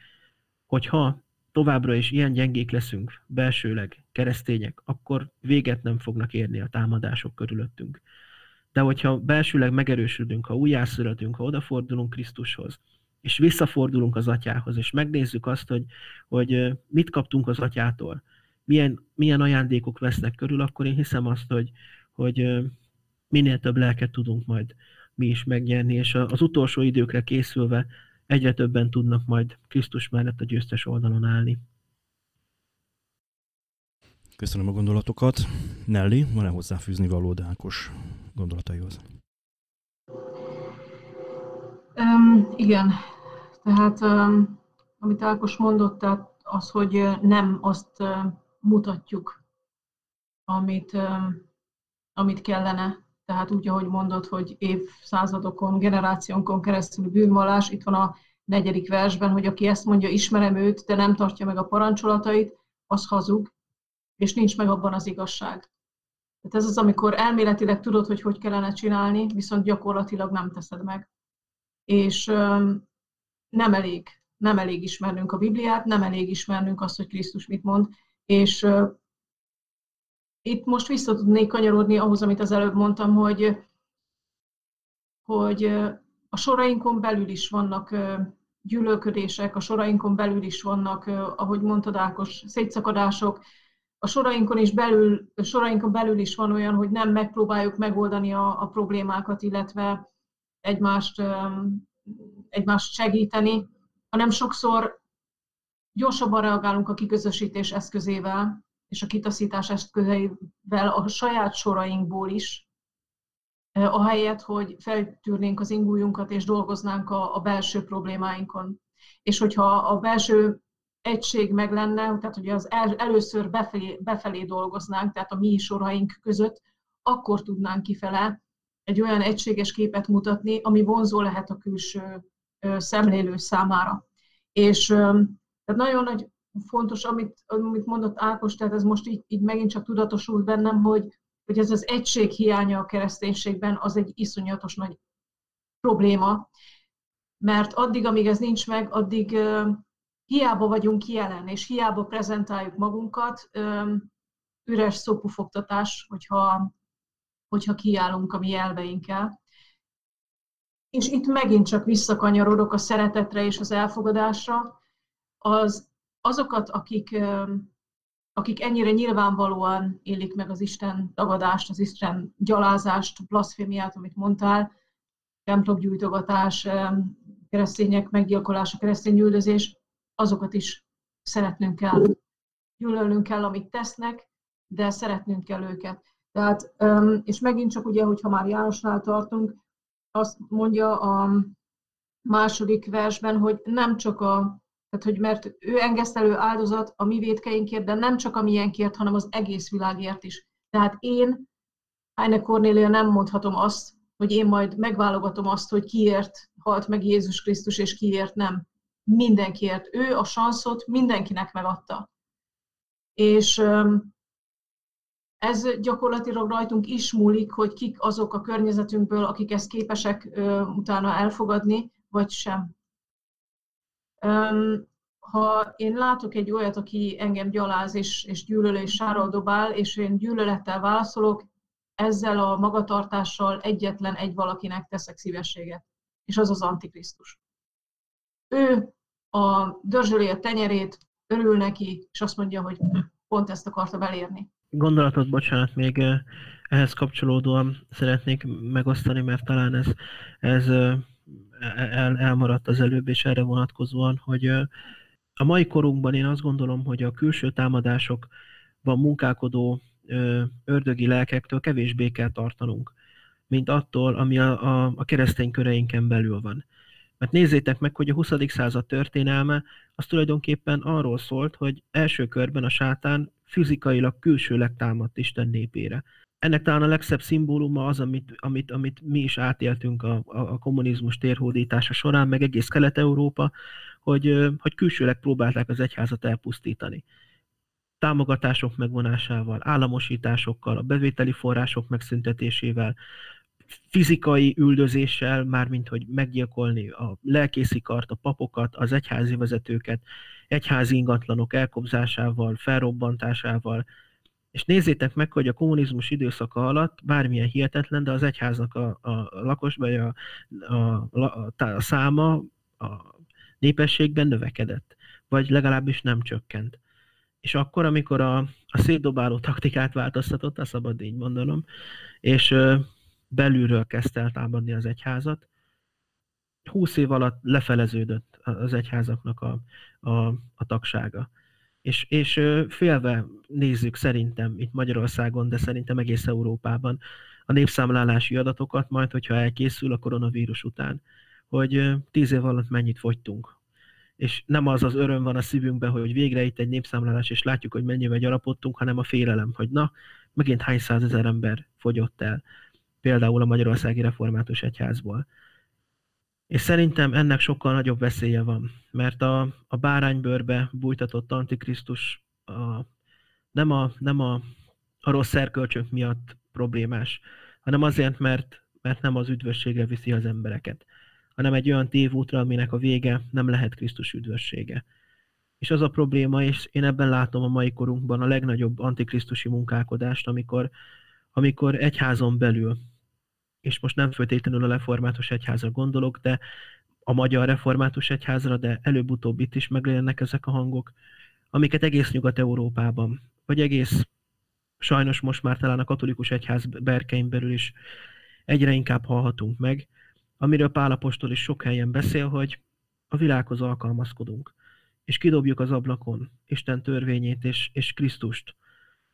Hogyha továbbra is ilyen gyengék leszünk, belsőleg keresztények, akkor véget nem fognak érni a támadások körülöttünk. De hogyha belsőleg megerősödünk, ha újjászületünk, ha odafordulunk Krisztushoz, és visszafordulunk az atyához, és megnézzük azt, hogy, hogy mit kaptunk az atyától, milyen, milyen ajándékok vesznek körül, akkor én hiszem azt, hogy, hogy minél több lelket tudunk majd mi is megnyerni, és az utolsó időkre készülve egyre többen tudnak majd Krisztus mellett a győztes oldalon állni. Köszönöm a gondolatokat. Nelly, van-e hozzáfűzni való Dákos gondolataihoz? Um, igen, tehát um, amit Ákos mondott, tehát az, hogy nem azt uh, mutatjuk, amit, amit kellene. Tehát úgy, ahogy mondod, hogy évszázadokon, generációnkon keresztül bűnvallás, itt van a negyedik versben, hogy aki ezt mondja, ismerem őt, de nem tartja meg a parancsolatait, az hazug, és nincs meg abban az igazság. Tehát ez az, amikor elméletileg tudod, hogy hogy kellene csinálni, viszont gyakorlatilag nem teszed meg. És nem elég, nem elég ismernünk a Bibliát, nem elég ismernünk azt, hogy Krisztus mit mond, és itt most vissza tudnék kanyarodni ahhoz, amit az előbb mondtam, hogy, hogy a sorainkon belül is vannak gyűlölködések, a sorainkon belül is vannak, ahogy mondtad Ákos, szétszakadások, a sorainkon, is belül, a sorainkon belül is van olyan, hogy nem megpróbáljuk megoldani a, a problémákat, illetve egymást, egymást segíteni, hanem sokszor gyorsabban reagálunk a kiközösítés eszközével, és a kitaszítás eszközeivel a saját sorainkból is, eh, ahelyett, hogy feltűrnénk az ingújunkat és dolgoznánk a, a belső problémáinkon. És hogyha a belső egység meg lenne, tehát hogy az el, először befelé, befelé dolgoznánk, tehát a mi soraink között, akkor tudnánk kifele egy olyan egységes képet mutatni, ami vonzó lehet a külső szemlélő számára. És tehát nagyon nagy fontos, amit, amit mondott Ákos, tehát ez most így, így megint csak tudatosult bennem, hogy, hogy ez az egység hiánya a kereszténységben az egy iszonyatos nagy probléma, mert addig, amíg ez nincs meg, addig hiába vagyunk jelen, és hiába prezentáljuk magunkat, üres szópufogtatás, hogyha, hogyha kiállunk a mi elveinkkel. És itt megint csak visszakanyarodok a szeretetre és az elfogadásra, az, azokat, akik, akik ennyire nyilvánvalóan élik meg az Isten tagadást, az Isten gyalázást, blaszfémiát, amit mondtál, templomgyújtogatás, keresztények meggyilkolása, keresztény üldözés, azokat is szeretnünk kell. gyűlölnünk kell, amit tesznek, de szeretnünk kell őket. Tehát, és megint csak ugye, hogyha már Jánosnál tartunk, azt mondja a második versben, hogy nem csak a, tehát hogy mert ő engesztelő áldozat a mi védkeinkért, de nem csak a miénkért, hanem az egész világért is. Tehát én, Heine Cornélia nem mondhatom azt, hogy én majd megválogatom azt, hogy kiért halt meg Jézus Krisztus, és kiért nem. Mindenkiért. Ő a sanszot mindenkinek megadta. És ez gyakorlatilag rajtunk is múlik, hogy kik azok a környezetünkből, akik ezt képesek utána elfogadni, vagy sem. Ha én látok egy olyat, aki engem gyaláz és, és gyűlöl és sárral dobál, és én gyűlölettel válaszolok, ezzel a magatartással egyetlen egy valakinek teszek szívességet, és az az Antikrisztus. Ő a dörzsöli a tenyerét, örül neki, és azt mondja, hogy pont ezt akartam elérni. Gondolatot, bocsánat, még ehhez kapcsolódóan szeretnék megosztani, mert talán ez, ez el, elmaradt az előbb, és erre vonatkozóan, hogy a mai korunkban én azt gondolom, hogy a külső támadásokban munkálkodó ördögi lelkektől kevésbé kell tartanunk, mint attól, ami a, a, a keresztény köreinken belül van. Mert nézzétek meg, hogy a 20. század történelme az tulajdonképpen arról szólt, hogy első körben a sátán fizikailag külsőleg támadt Isten népére. Ennek talán a legszebb szimbóluma az, amit, amit, amit mi is átéltünk a, a, a kommunizmus térhódítása során, meg egész Kelet-Európa, hogy, hogy külsőleg próbálták az egyházat elpusztítani. Támogatások megvonásával, államosításokkal, a bevételi források megszüntetésével, fizikai üldözéssel, mármint hogy meggyilkolni a lelkészikart, a papokat, az egyházi vezetőket, egyházi ingatlanok elkobzásával, felrobbantásával, és nézzétek meg, hogy a kommunizmus időszaka alatt bármilyen hihetetlen, de az egyháznak a, a lakosbai a, a, a, a száma a népességben növekedett, vagy legalábbis nem csökkent. És akkor, amikor a, a szétdobáló taktikát változtatott, a szabad így mondanom, és belülről kezdte el támadni az egyházat. Húsz év alatt lefeleződött az egyházaknak a, a, a tagsága. És, és félve nézzük szerintem itt Magyarországon, de szerintem egész Európában a népszámlálási adatokat, majd hogyha elkészül a koronavírus után, hogy tíz év alatt mennyit fogytunk. És nem az az öröm van a szívünkben, hogy végre itt egy népszámlálás, és látjuk, hogy mennyivel gyarapodtunk, hanem a félelem, hogy na, megint hány százezer ember fogyott el például a Magyarországi Református Egyházból. És szerintem ennek sokkal nagyobb veszélye van, mert a, a báránybőrbe bújtatott Antikrisztus a, nem, a, nem a, a rossz szerkölcsök miatt problémás, hanem azért, mert, mert nem az üdvösségre viszi az embereket, hanem egy olyan tévútra, aminek a vége nem lehet Krisztus üdvössége. És az a probléma, és én ebben látom a mai korunkban a legnagyobb antikrisztusi munkálkodást, amikor, amikor egyházon belül és most nem föltétlenül a református egyházra gondolok, de a magyar református egyházra, de előbb-utóbb itt is megjelennek ezek a hangok, amiket egész Nyugat-Európában, vagy egész sajnos most már talán a katolikus egyház berkein belül is egyre inkább hallhatunk meg, amiről Pálapostól is sok helyen beszél, hogy a világhoz alkalmazkodunk, és kidobjuk az ablakon Isten törvényét és, és Krisztust,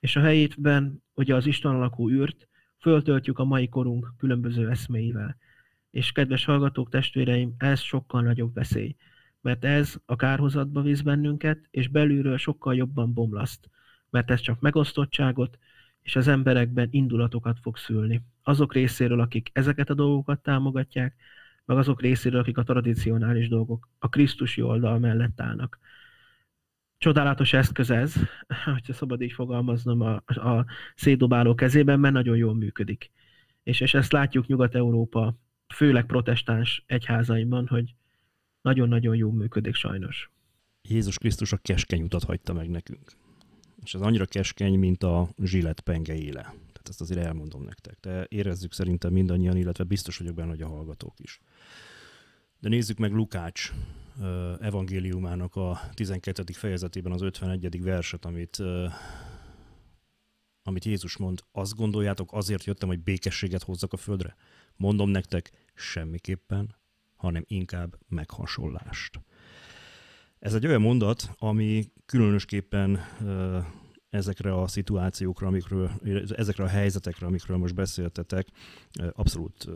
és a helyétben ugye az Isten alakú űrt, föltöltjük a mai korunk különböző eszméivel. És kedves hallgatók, testvéreim, ez sokkal nagyobb veszély, mert ez a kárhozatba visz bennünket, és belülről sokkal jobban bomlaszt, mert ez csak megosztottságot, és az emberekben indulatokat fog szülni. Azok részéről, akik ezeket a dolgokat támogatják, meg azok részéről, akik a tradicionális dolgok, a Krisztusi oldal mellett állnak csodálatos eszköz ez, hogyha szabad így fogalmaznom, a, a szétdobáló kezében, mert nagyon jól működik. És, és ezt látjuk Nyugat-Európa, főleg protestáns egyházaimban, hogy nagyon-nagyon jól működik sajnos. Jézus Krisztus a keskeny utat hagyta meg nekünk. És ez annyira keskeny, mint a zsillet penge éle. Tehát ezt azért elmondom nektek. De érezzük szerintem mindannyian, illetve biztos vagyok benne, hogy a hallgatók is. De nézzük meg Lukács evangéliumának a 12. fejezetében az 51. verset, amit, amit Jézus mond. Azt gondoljátok, azért jöttem, hogy békességet hozzak a földre? Mondom nektek, semmiképpen, hanem inkább meghasonlást. Ez egy olyan mondat, ami különösképpen ezekre a szituációkra, amikről, ezekre a helyzetekre, amikről most beszéltetek, abszolút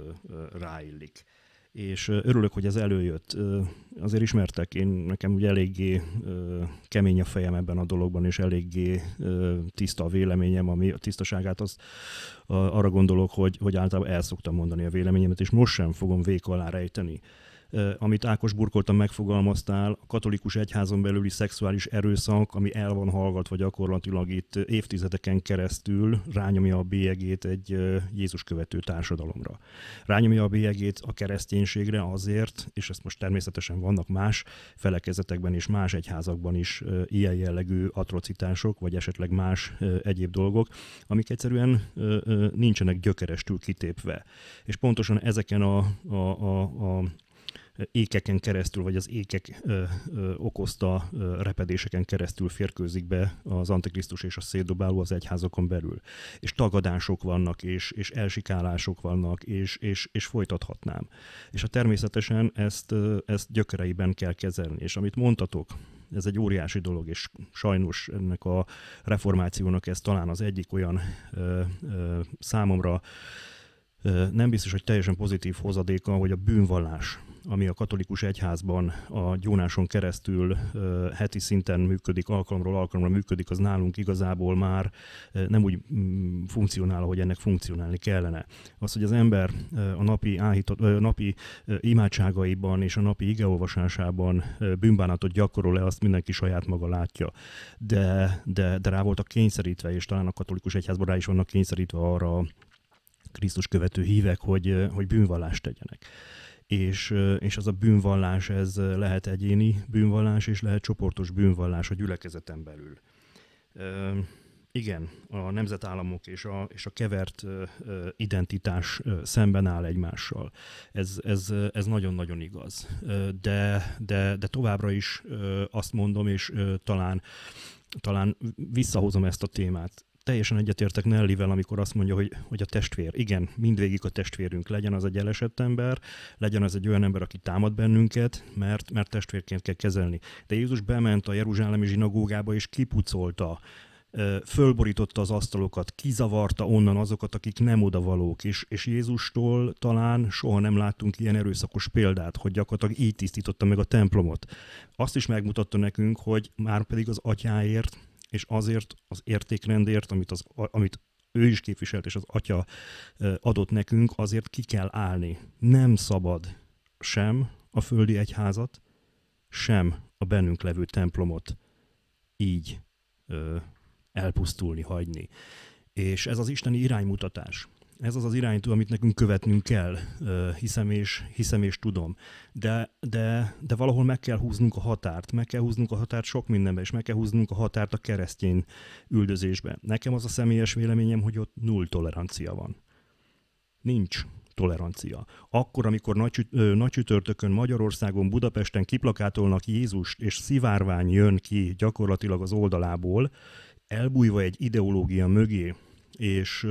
ráillik. És örülök, hogy ez előjött. Azért ismertek, én nekem ugye eléggé kemény a fejem ebben a dologban, és eléggé tiszta a véleményem, ami a tisztaságát az arra gondolok, hogy, hogy általában el szoktam mondani a véleményemet, és most sem fogom vék alá rejteni amit Ákos burkoltan megfogalmaztál, a katolikus egyházon belüli szexuális erőszak, ami el van hallgatva gyakorlatilag itt évtizedeken keresztül rányomja a bélyegét egy Jézus követő társadalomra. Rányomja a bélyegét a kereszténységre azért, és ezt most természetesen vannak más felekezetekben és más egyházakban is ilyen jellegű atrocitások, vagy esetleg más egyéb dolgok, amik egyszerűen nincsenek gyökerestül kitépve. És pontosan ezeken a, a, a, a ékeken keresztül, vagy az ékek ö, ö, okozta ö, repedéseken keresztül férkőzik be az Antikrisztus és a szétdobáló az egyházakon belül. És tagadások vannak, és, és elsikálások vannak, és, és, és folytathatnám. És a természetesen ezt, ezt gyökereiben kell kezelni. És amit mondtatok, ez egy óriási dolog, és sajnos ennek a reformációnak ez talán az egyik olyan ö, ö, számomra nem biztos, hogy teljesen pozitív hozadéka, hogy a bűnvallás ami a katolikus egyházban a gyónáson keresztül heti szinten működik, alkalomról alkalomra működik, az nálunk igazából már nem úgy mm, funkcionál, ahogy ennek funkcionálni kellene. Az, hogy az ember a napi, áhított, napi imádságaiban és a napi igeolvasásában bűnbánatot gyakorol-e, azt mindenki saját maga látja. De, de, de rá voltak kényszerítve, és talán a katolikus egyházban rá is vannak kényszerítve arra Krisztus követő hívek, hogy, hogy bűnvallást tegyenek és, és az a bűnvallás, ez lehet egyéni bűnvallás, és lehet csoportos bűnvallás a gyülekezeten belül. Igen, a nemzetállamok és a, és a kevert identitás szemben áll egymással. Ez, ez, ez nagyon-nagyon igaz. De, de, de továbbra is azt mondom, és talán, talán visszahozom ezt a témát teljesen egyetértek Nellivel, amikor azt mondja, hogy, hogy a testvér, igen, mindvégig a testvérünk legyen az egy elesett ember, legyen az egy olyan ember, aki támad bennünket, mert, mert testvérként kell kezelni. De Jézus bement a Jeruzsálemi zsinagógába és kipucolta fölborította az asztalokat, kizavarta onnan azokat, akik nem odavalók, és, és Jézustól talán soha nem láttunk ilyen erőszakos példát, hogy gyakorlatilag így tisztította meg a templomot. Azt is megmutatta nekünk, hogy már pedig az atyáért és azért az értékrendért, amit, az, amit ő is képviselt, és az atya adott nekünk, azért ki kell állni. Nem szabad sem a földi egyházat, sem a bennünk levő templomot így ö, elpusztulni, hagyni. És ez az isteni iránymutatás ez az az iránytó, amit nekünk követnünk kell, hiszem és, hiszem és tudom. De, de, de valahol meg kell húznunk a határt, meg kell húznunk a határt sok mindenbe, és meg kell húznunk a határt a keresztény üldözésbe. Nekem az a személyes véleményem, hogy ott null tolerancia van. Nincs tolerancia. Akkor, amikor nagy, nagy csütörtökön Magyarországon, Budapesten kiplakátolnak Jézust, és szivárvány jön ki gyakorlatilag az oldalából, elbújva egy ideológia mögé, és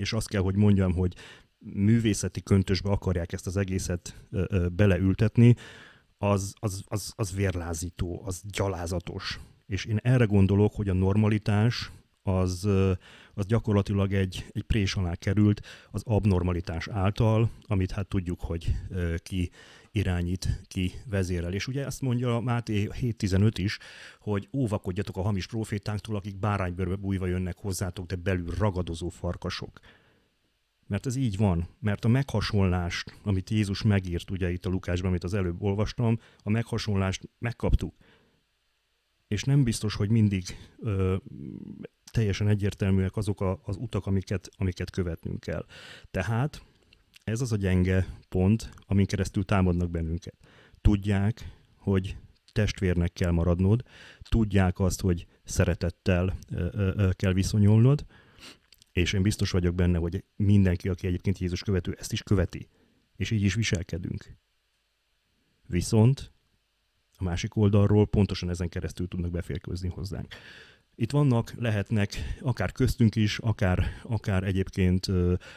és azt kell, hogy mondjam, hogy művészeti köntösbe akarják ezt az egészet beleültetni, az, az, az, az vérlázító, az gyalázatos. És én erre gondolok, hogy a normalitás az, az gyakorlatilag egy, egy prés alá került az abnormalitás által, amit hát tudjuk, hogy ki irányít, ki vezérel. És ugye ezt mondja Máté 7.15 is, hogy óvakodjatok a hamis profétánktól, akik báránybőrbe bújva jönnek hozzátok, de belül ragadozó farkasok. Mert ez így van, mert a meghasonlást, amit Jézus megírt, ugye itt a Lukásban, amit az előbb olvastam, a meghasonlást megkaptuk. És nem biztos, hogy mindig ö, teljesen egyértelműek azok a, az utak, amiket, amiket követnünk kell. Tehát ez az a gyenge pont, amin keresztül támadnak bennünket. Tudják, hogy testvérnek kell maradnod, tudják azt, hogy szeretettel ö, ö, kell viszonyulnod, és én biztos vagyok benne, hogy mindenki, aki egyébként Jézus követő, ezt is követi, és így is viselkedünk. Viszont a másik oldalról pontosan ezen keresztül tudnak beférkőzni hozzánk. Itt vannak, lehetnek, akár köztünk is, akár, akár egyébként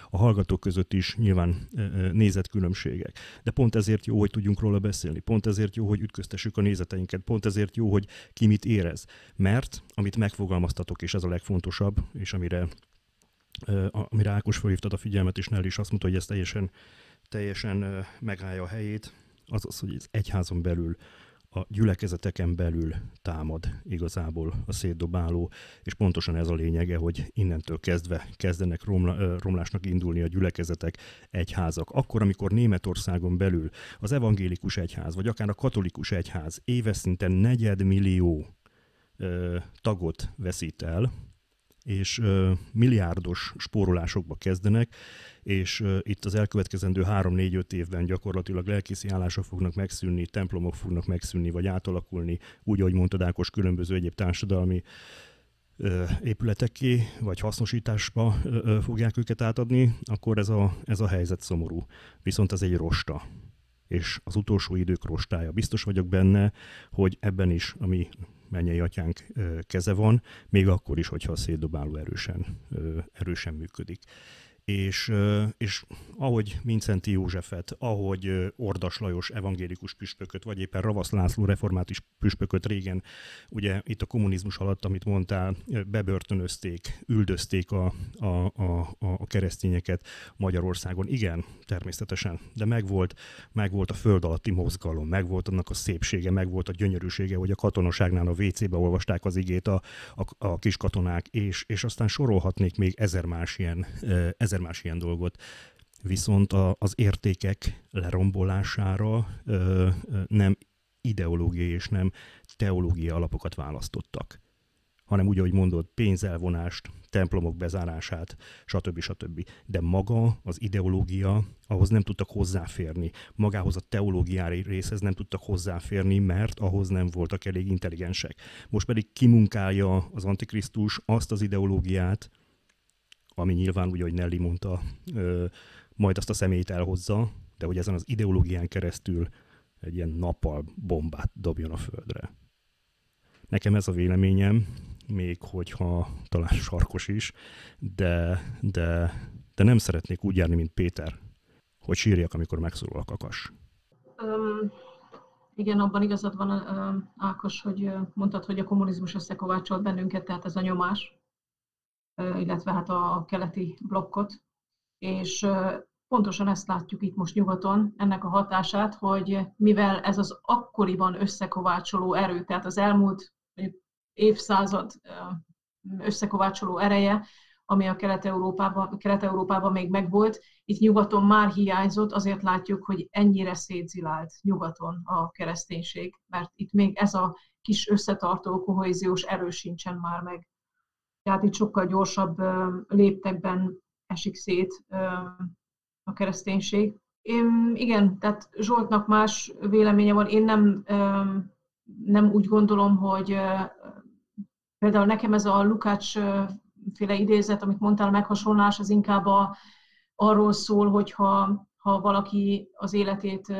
a hallgatók között is nyilván nézetkülönbségek. De pont ezért jó, hogy tudjunk róla beszélni, pont ezért jó, hogy ütköztessük a nézeteinket, pont ezért jó, hogy ki mit érez. Mert amit megfogalmaztatok, és ez a legfontosabb, és amire amire Ákos felhívtad a figyelmet, és Nelly is azt mondta, hogy ez teljesen, teljesen megállja a helyét, az az, hogy az egyházon belül a gyülekezeteken belül támad igazából a szétdobáló, és pontosan ez a lényege, hogy innentől kezdve kezdenek romla, romlásnak indulni a gyülekezetek, egyházak. Akkor, amikor Németországon belül az evangélikus egyház, vagy akár a katolikus egyház éves szinten negyedmillió ö, tagot veszít el, és milliárdos spórolásokba kezdenek, és itt az elkövetkezendő 3-4-5 évben gyakorlatilag lelkészi állások fognak megszűnni, templomok fognak megszűnni, vagy átalakulni, úgy, ahogy mondtad Ákos, különböző egyéb társadalmi épületeké, vagy hasznosításba fogják őket átadni, akkor ez a, ez a helyzet szomorú. Viszont ez egy rosta és az utolsó idők rostája. Biztos vagyok benne, hogy ebben is, ami mennyei atyánk keze van, még akkor is, hogyha a szétdobáló erősen, erősen működik és, és ahogy Mincenti Józsefet, ahogy Ordas Lajos evangélikus püspököt, vagy éppen Ravasz László református püspököt régen, ugye itt a kommunizmus alatt, amit mondtál, bebörtönözték, üldözték a, a, a, a keresztényeket Magyarországon. Igen, természetesen, de megvolt, megvolt a föld alatti mozgalom, megvolt annak a szépsége, megvolt a gyönyörűsége, hogy a katonaságnál a WC-be olvasták az igét a, a, a kis katonák, és, és aztán sorolhatnék még ezer más ilyen, ezer ezer más ilyen dolgot. Viszont a, az értékek lerombolására ö, nem ideológiai és nem teológiai alapokat választottak hanem úgy, ahogy mondod, pénzelvonást, templomok bezárását, stb. stb. De maga az ideológia, ahhoz nem tudtak hozzáférni. Magához a teológiári részhez nem tudtak hozzáférni, mert ahhoz nem voltak elég intelligensek. Most pedig kimunkálja az Antikrisztus azt az ideológiát, ami nyilván, úgy, ahogy Nelly mondta, majd azt a személyt elhozza, de hogy ezen az ideológián keresztül egy ilyen nappal bombát dobjon a földre. Nekem ez a véleményem, még hogyha talán sarkos is, de, de, de nem szeretnék úgy járni, mint Péter, hogy sírjak, amikor megszólal a kakas. Um, igen, abban igazad van, uh, Ákos, hogy mondtad, hogy a kommunizmus összekovácsolt bennünket, tehát ez a nyomás, illetve hát a keleti blokkot, és pontosan ezt látjuk itt most nyugaton, ennek a hatását, hogy mivel ez az akkoriban összekovácsoló erő, tehát az elmúlt évszázad összekovácsoló ereje, ami a Kelet-Európában, Kelet-Európában még megvolt, itt nyugaton már hiányzott, azért látjuk, hogy ennyire szétzilált nyugaton a kereszténység, mert itt még ez a kis összetartó kohéziós erő sincsen már meg tehát itt sokkal gyorsabb léptekben esik szét a kereszténység. Én, igen, tehát Zsoltnak más véleménye van. Én nem, nem úgy gondolom, hogy például nekem ez a Lukács féle idézet, amit mondtál, a meghasonlás, az inkább a, arról szól, hogy ha, ha valaki az életét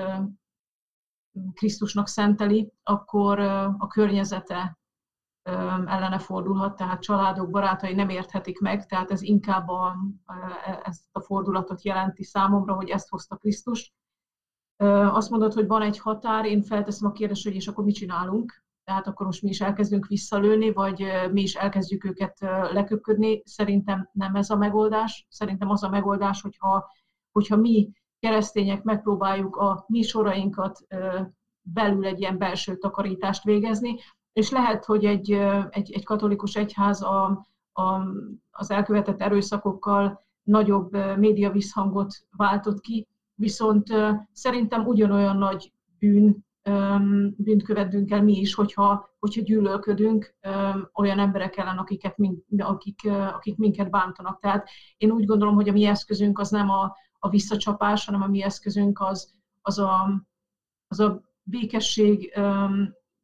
Krisztusnak szenteli, akkor a környezete ellene fordulhat, tehát családok, barátai nem érthetik meg, tehát ez inkább a, ezt a fordulatot jelenti számomra, hogy ezt hozta Krisztus. Azt mondod, hogy van egy határ, én felteszem a kérdést, hogy és akkor mit csinálunk? Tehát akkor most mi is elkezdünk visszalőni, vagy mi is elkezdjük őket leköpködni. Szerintem nem ez a megoldás. Szerintem az a megoldás, hogyha, hogyha mi keresztények megpróbáljuk a mi sorainkat belül egy ilyen belső takarítást végezni, és lehet, hogy egy, egy, egy katolikus egyház a, a, az elkövetett erőszakokkal nagyobb média visszhangot váltott ki, viszont szerintem ugyanolyan nagy bűn, bűnt követünk el mi is, hogyha, hogyha gyűlölködünk olyan emberek ellen, akiket, akik, akik minket bántanak. Tehát én úgy gondolom, hogy a mi eszközünk az nem a, a visszacsapás, hanem a mi eszközünk az, az, a, az a békesség,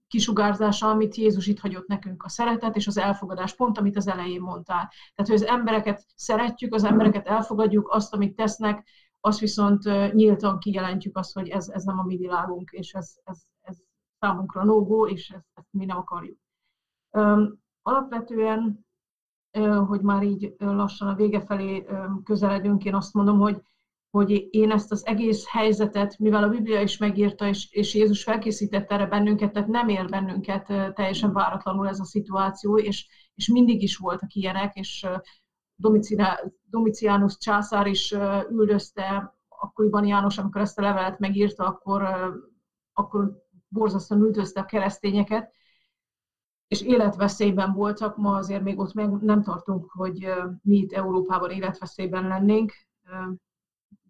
kisugárzása, amit Jézus itt hagyott nekünk, a szeretet és az elfogadás, pont amit az elején mondtál. Tehát, hogy az embereket szeretjük, az embereket elfogadjuk, azt, amit tesznek, azt viszont nyíltan kijelentjük azt, hogy ez, ez nem a mi világunk, és ez, ez, ez számunkra nógó, és ezt, ezt mi nem akarjuk. Alapvetően, hogy már így lassan a vége felé közeledünk, én azt mondom, hogy, hogy én ezt az egész helyzetet, mivel a Biblia is megírta, és, és Jézus felkészítette erre bennünket, tehát nem ér bennünket teljesen váratlanul ez a szituáció, és, és mindig is voltak ilyenek, és Domitianus császár is üldözte akkoriban János, amikor ezt a levelet megírta, akkor, akkor borzasztóan üldözte a keresztényeket, és életveszélyben voltak, ma azért még ott meg nem tartunk, hogy mi itt Európában életveszélyben lennénk,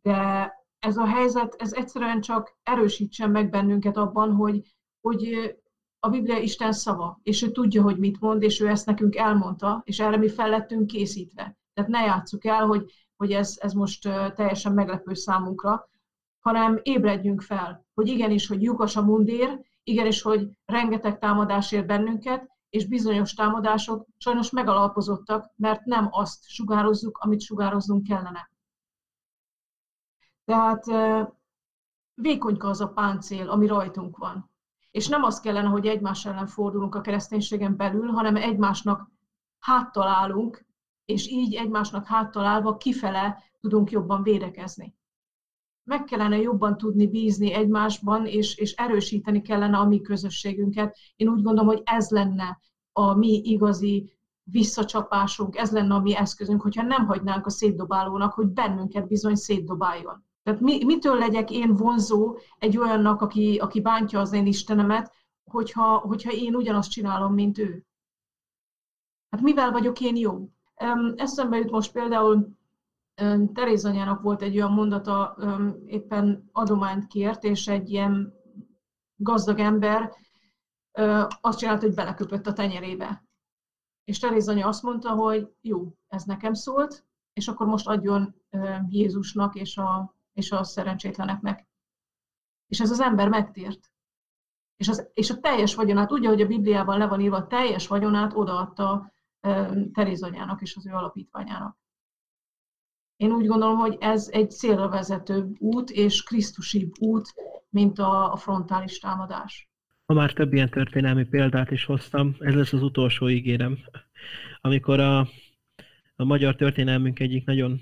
de ez a helyzet, ez egyszerűen csak erősítsen meg bennünket abban, hogy, hogy a Biblia Isten szava, és ő tudja, hogy mit mond, és ő ezt nekünk elmondta, és erre mi fel lettünk készítve. Tehát ne játsszuk el, hogy, hogy ez, ez most teljesen meglepő számunkra, hanem ébredjünk fel, hogy igenis, hogy lyukas a mundér, igenis, hogy rengeteg támadás ér bennünket, és bizonyos támadások sajnos megalapozottak, mert nem azt sugározzuk, amit sugároznunk kellene. Tehát vékonyka az a páncél, ami rajtunk van. És nem az kellene, hogy egymás ellen fordulunk a kereszténységen belül, hanem egymásnak háttalálunk, és így egymásnak háttalálva kifele tudunk jobban védekezni. Meg kellene jobban tudni bízni egymásban, és, és erősíteni kellene a mi közösségünket. Én úgy gondolom, hogy ez lenne a mi igazi visszacsapásunk, ez lenne a mi eszközünk, hogyha nem hagynánk a szétdobálónak, hogy bennünket bizony szétdobáljon. Tehát mi, mitől legyek én vonzó egy olyannak, aki, aki bántja az én Istenemet, hogyha, hogyha én ugyanazt csinálom, mint ő? Hát mivel vagyok én jó? Eszembe jut most például Teréz anyának volt egy olyan mondata, éppen adományt kért, és egy ilyen gazdag ember azt csinált, hogy beleköpött a tenyerébe. És Teréz anya azt mondta, hogy jó, ez nekem szólt, és akkor most adjon Jézusnak és a, és a szerencsétleneknek. És ez az ember megtért. És, az, és a teljes vagyonát, ugye, hogy a Bibliában le van írva, a teljes vagyonát odaadta Teréz anyának és az ő alapítványának. Én úgy gondolom, hogy ez egy célra vezető út és krisztusi út, mint a, a frontális támadás. Ha már több ilyen történelmi példát is hoztam, ez lesz az utolsó ígérem. Amikor a, a magyar történelmünk egyik nagyon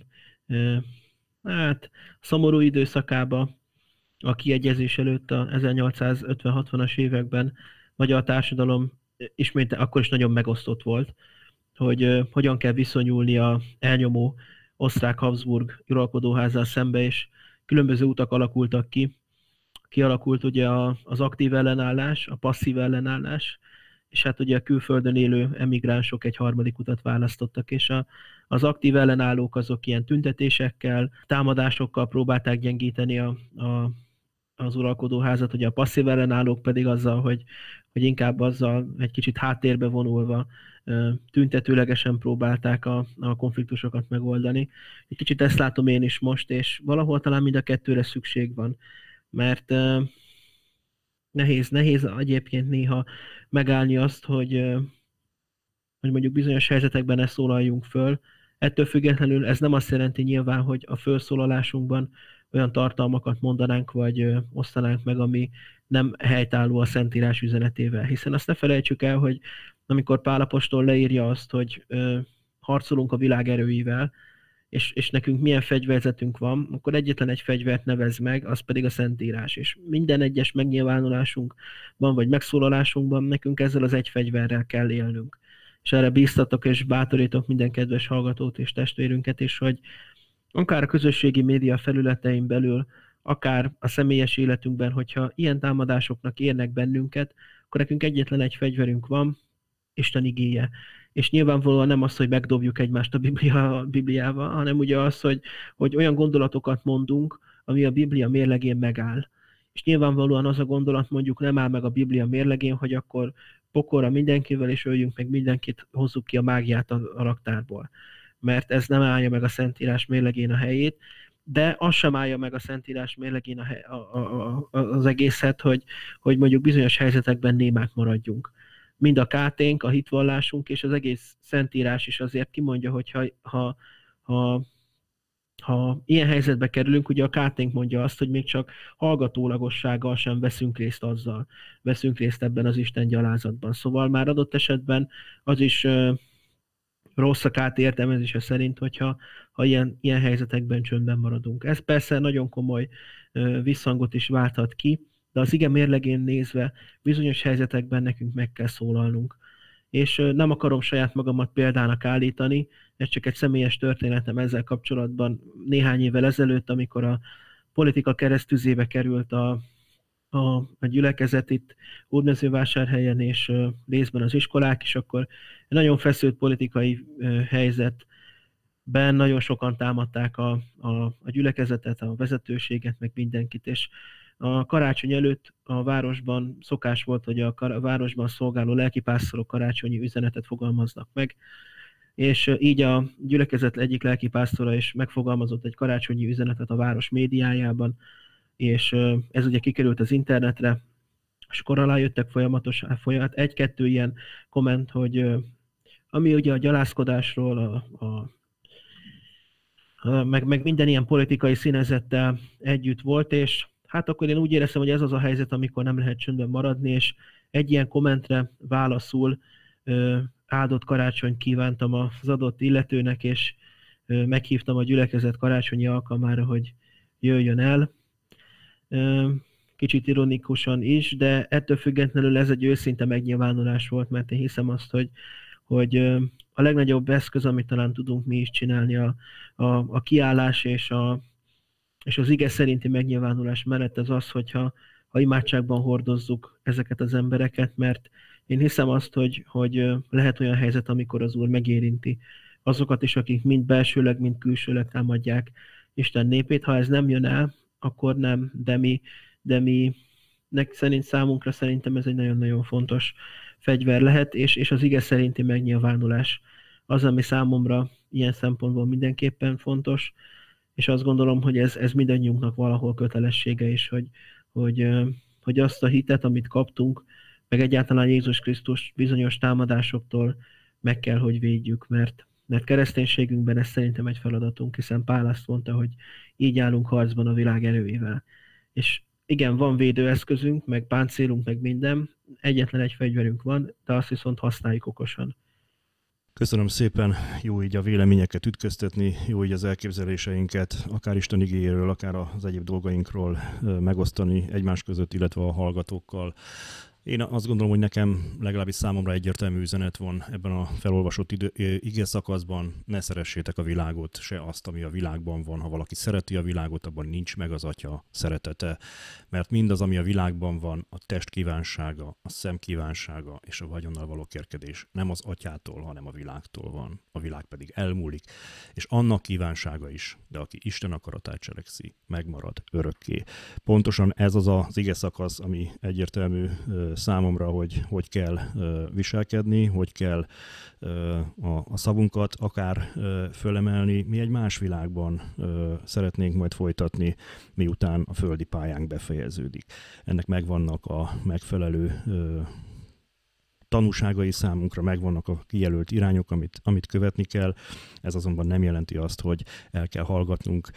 hát, szomorú időszakába, a kiegyezés előtt a 1850-60-as években magyar társadalom ismét akkor is nagyon megosztott volt hogy hogyan kell viszonyulni a elnyomó osztrák-Habsburg uralkodóházzal szembe, és különböző utak alakultak ki. Kialakult ugye az aktív ellenállás, a passzív ellenállás, és hát ugye a külföldön élő emigránsok egy harmadik utat választottak, és a, az aktív ellenállók azok ilyen tüntetésekkel, támadásokkal próbálták gyengíteni a, a, az uralkodóházat, ugye a passzív ellenállók pedig azzal, hogy, hogy inkább azzal egy kicsit háttérbe vonulva tüntetőlegesen próbálták a, a konfliktusokat megoldani. Egy kicsit ezt látom én is most, és valahol talán mind a kettőre szükség van, mert nehéz, nehéz egyébként néha megállni azt, hogy, hogy mondjuk bizonyos helyzetekben ne szólaljunk föl. Ettől függetlenül ez nem azt jelenti nyilván, hogy a felszólalásunkban olyan tartalmakat mondanánk, vagy osztanánk meg, ami nem helytálló a Szentírás üzenetével. Hiszen azt ne felejtsük el, hogy amikor Pálapostól leírja azt, hogy ö, harcolunk a világ erőivel, és, és nekünk milyen fegyverzetünk van, akkor egyetlen egy fegyvert nevez meg, az pedig a Szentírás. És minden egyes megnyilvánulásunkban, vagy megszólalásunkban nekünk ezzel az egy fegyverrel kell élnünk. És erre bíztatok és bátorítok minden kedves hallgatót és testvérünket is, hogy akár a közösségi média felületein belül, akár a személyes életünkben, hogyha ilyen támadásoknak érnek bennünket, akkor nekünk egyetlen egy fegyverünk van, Isten igéje. És nyilvánvalóan nem az, hogy megdobjuk egymást a Biblia, a Bibliával, hanem ugye az, hogy, hogy olyan gondolatokat mondunk, ami a Biblia mérlegén megáll. És nyilvánvalóan az a gondolat mondjuk nem áll meg a Biblia mérlegén, hogy akkor pokorra mindenkivel, és öljünk meg mindenkit, hozzuk ki a mágiát a, raktárból. Mert ez nem állja meg a Szentírás mérlegén a helyét, de az sem állja meg a Szentírás mérlegén a, a, a, az egészet, hogy, hogy mondjuk bizonyos helyzetekben némák maradjunk mind a káténk, a hitvallásunk, és az egész szentírás is azért kimondja, hogy ha, ha, ha ha ilyen helyzetbe kerülünk, ugye a Káténk mondja azt, hogy még csak hallgatólagossággal sem veszünk részt azzal, veszünk részt ebben az Isten gyalázatban. Szóval már adott esetben az is rossz a KT értelmezése szerint, hogyha ha ilyen, ilyen helyzetekben csöndben maradunk. Ez persze nagyon komoly visszhangot is válthat ki, de az ige mérlegén nézve bizonyos helyzetekben nekünk meg kell szólalnunk. És nem akarom saját magamat példának állítani, ez csak egy személyes történetem ezzel kapcsolatban. Néhány évvel ezelőtt, amikor a politika keresztüzébe került a, a, a gyülekezet itt Hódmezővásárhelyen és részben az iskolák is, akkor egy nagyon feszült politikai helyzetben nagyon sokan támadták a, a, a gyülekezetet, a vezetőséget, meg mindenkit, és a karácsony előtt a városban szokás volt, hogy a, városban szolgáló lelkipásztorok karácsonyi üzenetet fogalmaznak meg, és így a gyülekezet egyik lelkipásztora is megfogalmazott egy karácsonyi üzenetet a város médiájában, és ez ugye kikerült az internetre, és akkor alá jöttek folyamatosan, folyamat, egy-kettő ilyen komment, hogy ami ugye a gyalázkodásról, a, a, a, meg, meg minden ilyen politikai színezettel együtt volt, és hát akkor én úgy éreztem, hogy ez az a helyzet, amikor nem lehet csöndben maradni, és egy ilyen kommentre válaszul áldott karácsony kívántam az adott illetőnek, és meghívtam a gyülekezet karácsonyi alkalmára, hogy jöjjön el. Kicsit ironikusan is, de ettől függetlenül ez egy őszinte megnyilvánulás volt, mert én hiszem azt, hogy, hogy a legnagyobb eszköz, amit talán tudunk mi is csinálni, a, a, a kiállás és a, és az ige szerinti megnyilvánulás mellett az az, hogyha ha imádságban hordozzuk ezeket az embereket, mert én hiszem azt, hogy, hogy lehet olyan helyzet, amikor az Úr megérinti azokat is, akik mind belsőleg, mind külsőleg támadják Isten népét. Ha ez nem jön el, akkor nem, de mi, de mi nek szerint számunkra szerintem ez egy nagyon-nagyon fontos fegyver lehet, és, és az ige szerinti megnyilvánulás az, ami számomra ilyen szempontból mindenképpen fontos, és azt gondolom, hogy ez, ez mindannyiunknak valahol kötelessége is, hogy, hogy, hogy azt a hitet, amit kaptunk, meg egyáltalán Jézus Krisztus bizonyos támadásoktól meg kell, hogy védjük, mert, mert kereszténységünkben ez szerintem egy feladatunk, hiszen Pál azt mondta, hogy így állunk harcban a világ erőivel. És igen, van védőeszközünk, meg páncélunk, meg minden, egyetlen egy fegyverünk van, de azt viszont használjuk okosan. Köszönöm szépen, jó így a véleményeket ütköztetni, jó így az elképzeléseinket, akár Isten igényéről, akár az egyéb dolgainkról megosztani egymás között, illetve a hallgatókkal. Én azt gondolom, hogy nekem legalábbis számomra egyértelmű üzenet van ebben a felolvasott idő, ige szakaszban. Ne szeressétek a világot, se azt, ami a világban van. Ha valaki szereti a világot, abban nincs meg az atya szeretete. Mert mindaz, ami a világban van, a test kívánsága, a szem kívánsága és a vagyonnal való kérkedés nem az atyától, hanem a világtól van. A világ pedig elmúlik, és annak kívánsága is, de aki Isten akaratát cselekszi, megmarad örökké. Pontosan ez az az ige szakasz, ami egyértelmű számomra, hogy hogy kell viselkedni, hogy kell a, a szavunkat akár fölemelni. Mi egy más világban szeretnénk majd folytatni, miután a földi pályánk befejeződik. Ennek megvannak a megfelelő tanúságai számunkra megvannak a kijelölt irányok, amit, amit követni kell. Ez azonban nem jelenti azt, hogy el kell hallgatnunk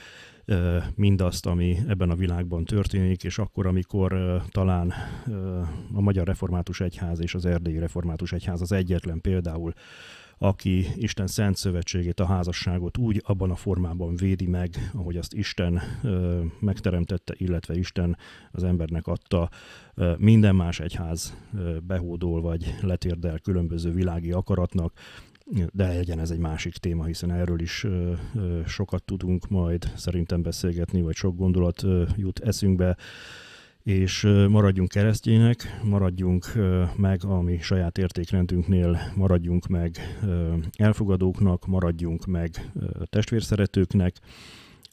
mindazt, ami ebben a világban történik, és akkor, amikor talán a Magyar Református Egyház és az Erdélyi Református Egyház az egyetlen például, aki Isten szent szövetségét, a házasságot úgy abban a formában védi meg, ahogy azt Isten ö, megteremtette, illetve Isten az embernek adta. Ö, minden más egyház ö, behódol vagy letérdel különböző világi akaratnak, de legyen ez egy másik téma, hiszen erről is ö, ö, sokat tudunk majd szerintem beszélgetni, vagy sok gondolat ö, jut eszünkbe, és maradjunk keresztjének, maradjunk meg a mi saját értékrendünknél, maradjunk meg elfogadóknak, maradjunk meg testvérszeretőknek,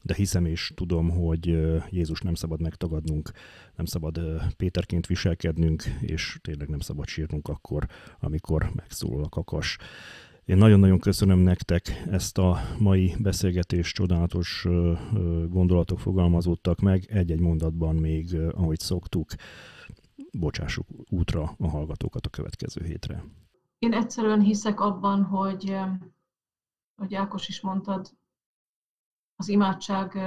de hiszem és tudom, hogy Jézus nem szabad megtagadnunk, nem szabad Péterként viselkednünk, és tényleg nem szabad sírnunk akkor, amikor megszólal a kakas. Én nagyon-nagyon köszönöm nektek ezt a mai beszélgetést, csodálatos gondolatok fogalmazódtak meg. Egy-egy mondatban még, ahogy szoktuk, bocsássuk útra a hallgatókat a következő hétre. Én egyszerűen hiszek abban, hogy, hogy Ákos is mondtad, az imádság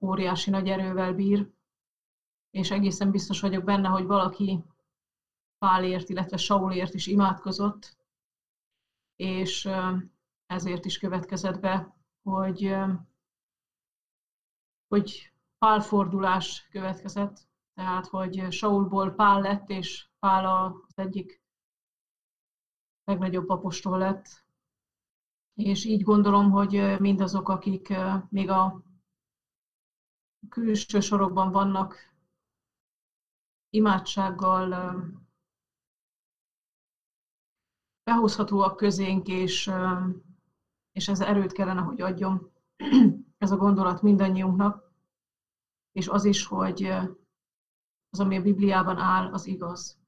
óriási nagy erővel bír, és egészen biztos vagyok benne, hogy valaki Pálért, illetve Saulért is imádkozott, és ezért is következett be, hogy, hogy pálfordulás következett, tehát hogy Saulból Pál lett, és Pál az egyik legnagyobb apostol lett. És így gondolom, hogy mindazok, akik még a külső sorokban vannak, imádsággal behozhatóak közénk, és, és ez erőt kellene, hogy adjon ez a gondolat mindannyiunknak, és az is, hogy az, ami a Bibliában áll, az igaz.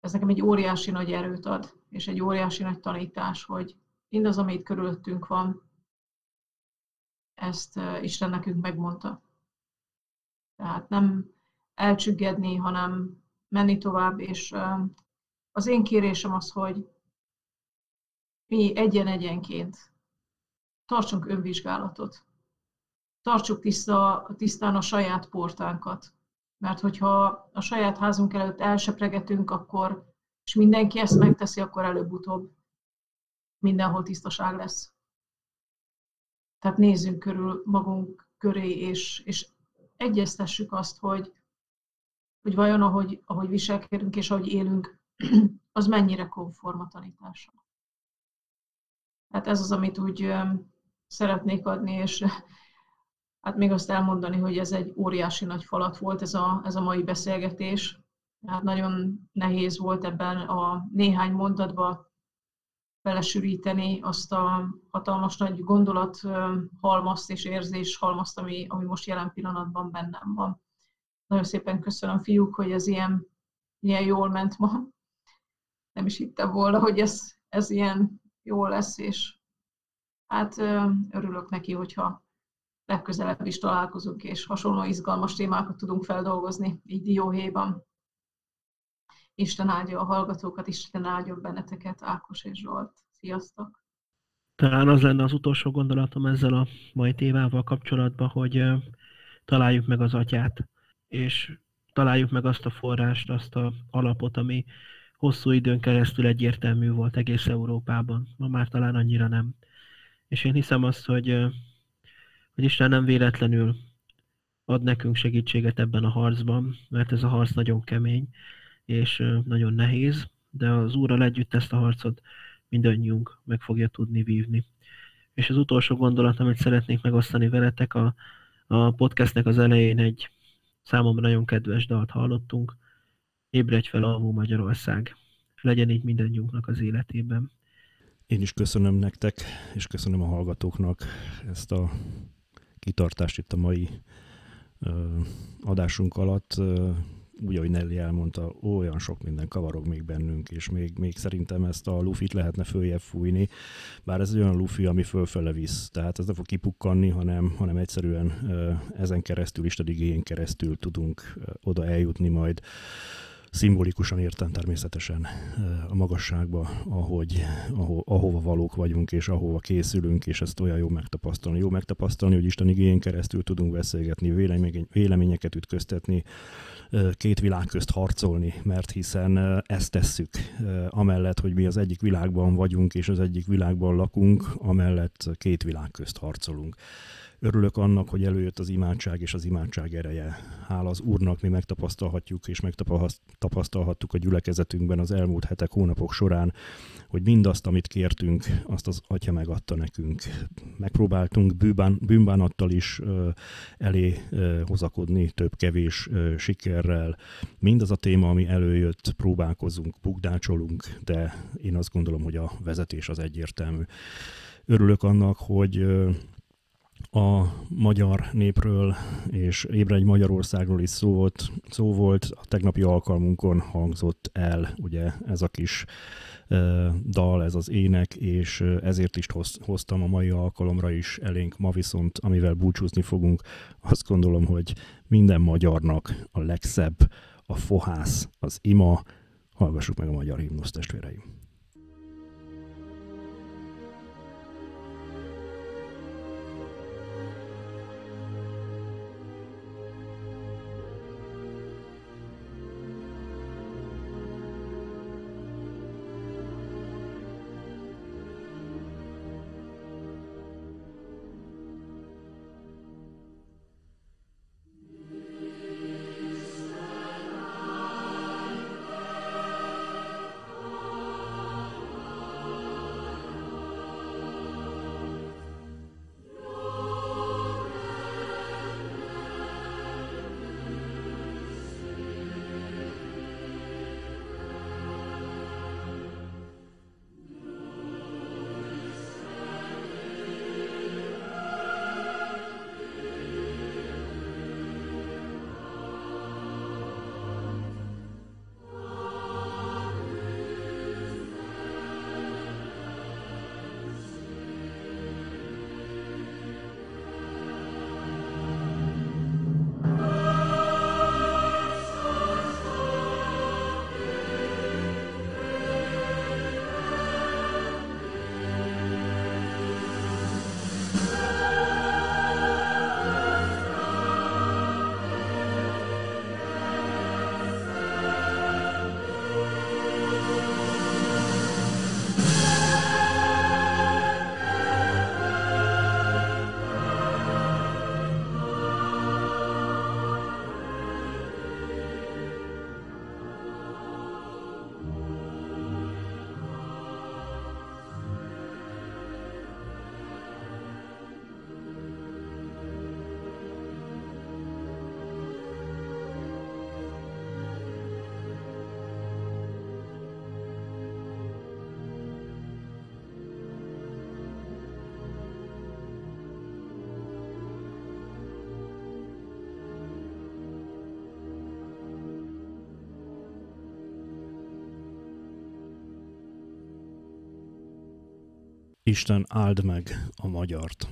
Ez nekem egy óriási nagy erőt ad, és egy óriási nagy tanítás, hogy mindaz, ami itt körülöttünk van, ezt Isten nekünk megmondta. Tehát nem elcsüggedni, hanem menni tovább, és az én kérésem az, hogy mi egyen-egyenként tartsunk önvizsgálatot. Tartsuk tiszta, tisztán a saját portánkat. Mert hogyha a saját házunk előtt elsepregetünk, akkor, és mindenki ezt megteszi, akkor előbb-utóbb mindenhol tisztaság lesz. Tehát nézzünk körül magunk köré, és, és egyeztessük azt, hogy, hogy vajon ahogy, ahogy viselkedünk és ahogy élünk, az mennyire konform a tanítással. Hát ez az, amit úgy szeretnék adni, és hát még azt elmondani, hogy ez egy óriási nagy falat volt ez a, ez a mai beszélgetés. Hát nagyon nehéz volt ebben a néhány mondatba belesűríteni azt a hatalmas nagy gondolat halmazt és érzés halmazt, ami, ami most jelen pillanatban bennem van. Nagyon szépen köszönöm, fiúk, hogy ez ilyen, ilyen jól ment ma. Nem is hittem volna, hogy ez, ez ilyen jó lesz, és hát örülök neki, hogyha legközelebb is találkozunk, és hasonló izgalmas témákat tudunk feldolgozni, így dióhéjban. Isten áldja a hallgatókat, Isten áldja benneteket, Ákos és Zsolt. Sziasztok! Talán az lenne az utolsó gondolatom ezzel a mai témával kapcsolatban, hogy találjuk meg az atyát, és találjuk meg azt a forrást, azt a alapot, ami hosszú időn keresztül egyértelmű volt egész Európában. Ma már talán annyira nem. És én hiszem azt, hogy, hogy Isten nem véletlenül ad nekünk segítséget ebben a harcban, mert ez a harc nagyon kemény, és nagyon nehéz, de az Úrral együtt ezt a harcot mindannyiunk meg fogja tudni vívni. És az utolsó gondolat, amit szeretnék megosztani veletek, a, a podcastnek az elején egy számomra nagyon kedves dalt hallottunk, Ébredj fel, alvó Magyarország. Legyen így mindannyiunknak az életében. Én is köszönöm nektek, és köszönöm a hallgatóknak ezt a kitartást itt a mai adásunk alatt úgy, ahogy Nelly elmondta, olyan sok minden kavarog még bennünk, és még, még szerintem ezt a lufit lehetne följebb fújni, bár ez egy olyan lufi, ami fölfele visz, tehát ez nem fog kipukkanni, hanem, hanem egyszerűen ezen keresztül, Isten igényén keresztül tudunk oda eljutni majd, szimbolikusan értem természetesen a magasságba, ahogy, aho, ahova valók vagyunk, és ahova készülünk, és ezt olyan jó megtapasztalni. Jó megtapasztalni, hogy Isten igényén keresztül tudunk beszélgetni, véleményeket ütköztetni, két világ közt harcolni, mert hiszen ezt tesszük. Amellett, hogy mi az egyik világban vagyunk, és az egyik világban lakunk, amellett két világ közt harcolunk. Örülök annak, hogy előjött az imádság és az imádság ereje. Hála az Úrnak mi megtapasztalhatjuk és megtapasztalhattuk a gyülekezetünkben az elmúlt hetek, hónapok során, hogy mindazt, amit kértünk, azt az Atya megadta nekünk. Megpróbáltunk bűbán, bűnbánattal is ö, elé ö, hozakodni, több-kevés sikerrel. Mindaz a téma, ami előjött, próbálkozunk, bukdácsolunk, de én azt gondolom, hogy a vezetés az egyértelmű. Örülök annak, hogy a magyar népről és Ébredj Magyarországról is szó volt, szó volt. A tegnapi alkalmunkon hangzott el ugye ez a kis uh, dal, ez az ének, és ezért is hoz, hoztam a mai alkalomra is elénk. Ma viszont, amivel búcsúzni fogunk, azt gondolom, hogy minden magyarnak a legszebb a fohász, az ima. Hallgassuk meg a magyar himnusz testvéreim. Isten áld meg a magyart.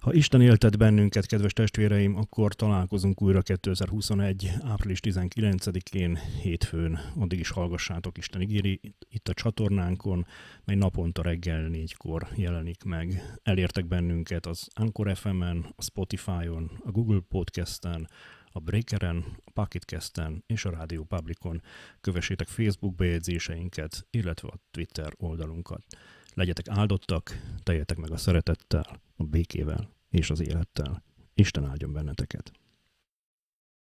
Ha Isten éltet bennünket, kedves testvéreim, akkor találkozunk újra 2021. április 19-én, hétfőn. Addig is hallgassátok Isten ígéri itt a csatornánkon, mely naponta reggel négykor jelenik meg. Elértek bennünket az Anchor FM-en, a Spotify-on, a Google Podcast-en, a Breakeren, a Pocketcasten és a Radio Publicon. Kövessétek Facebook bejegyzéseinket, illetve a Twitter oldalunkat. Legyetek áldottak, teljetek meg a szeretettel, a békével és az élettel. Isten áldjon benneteket!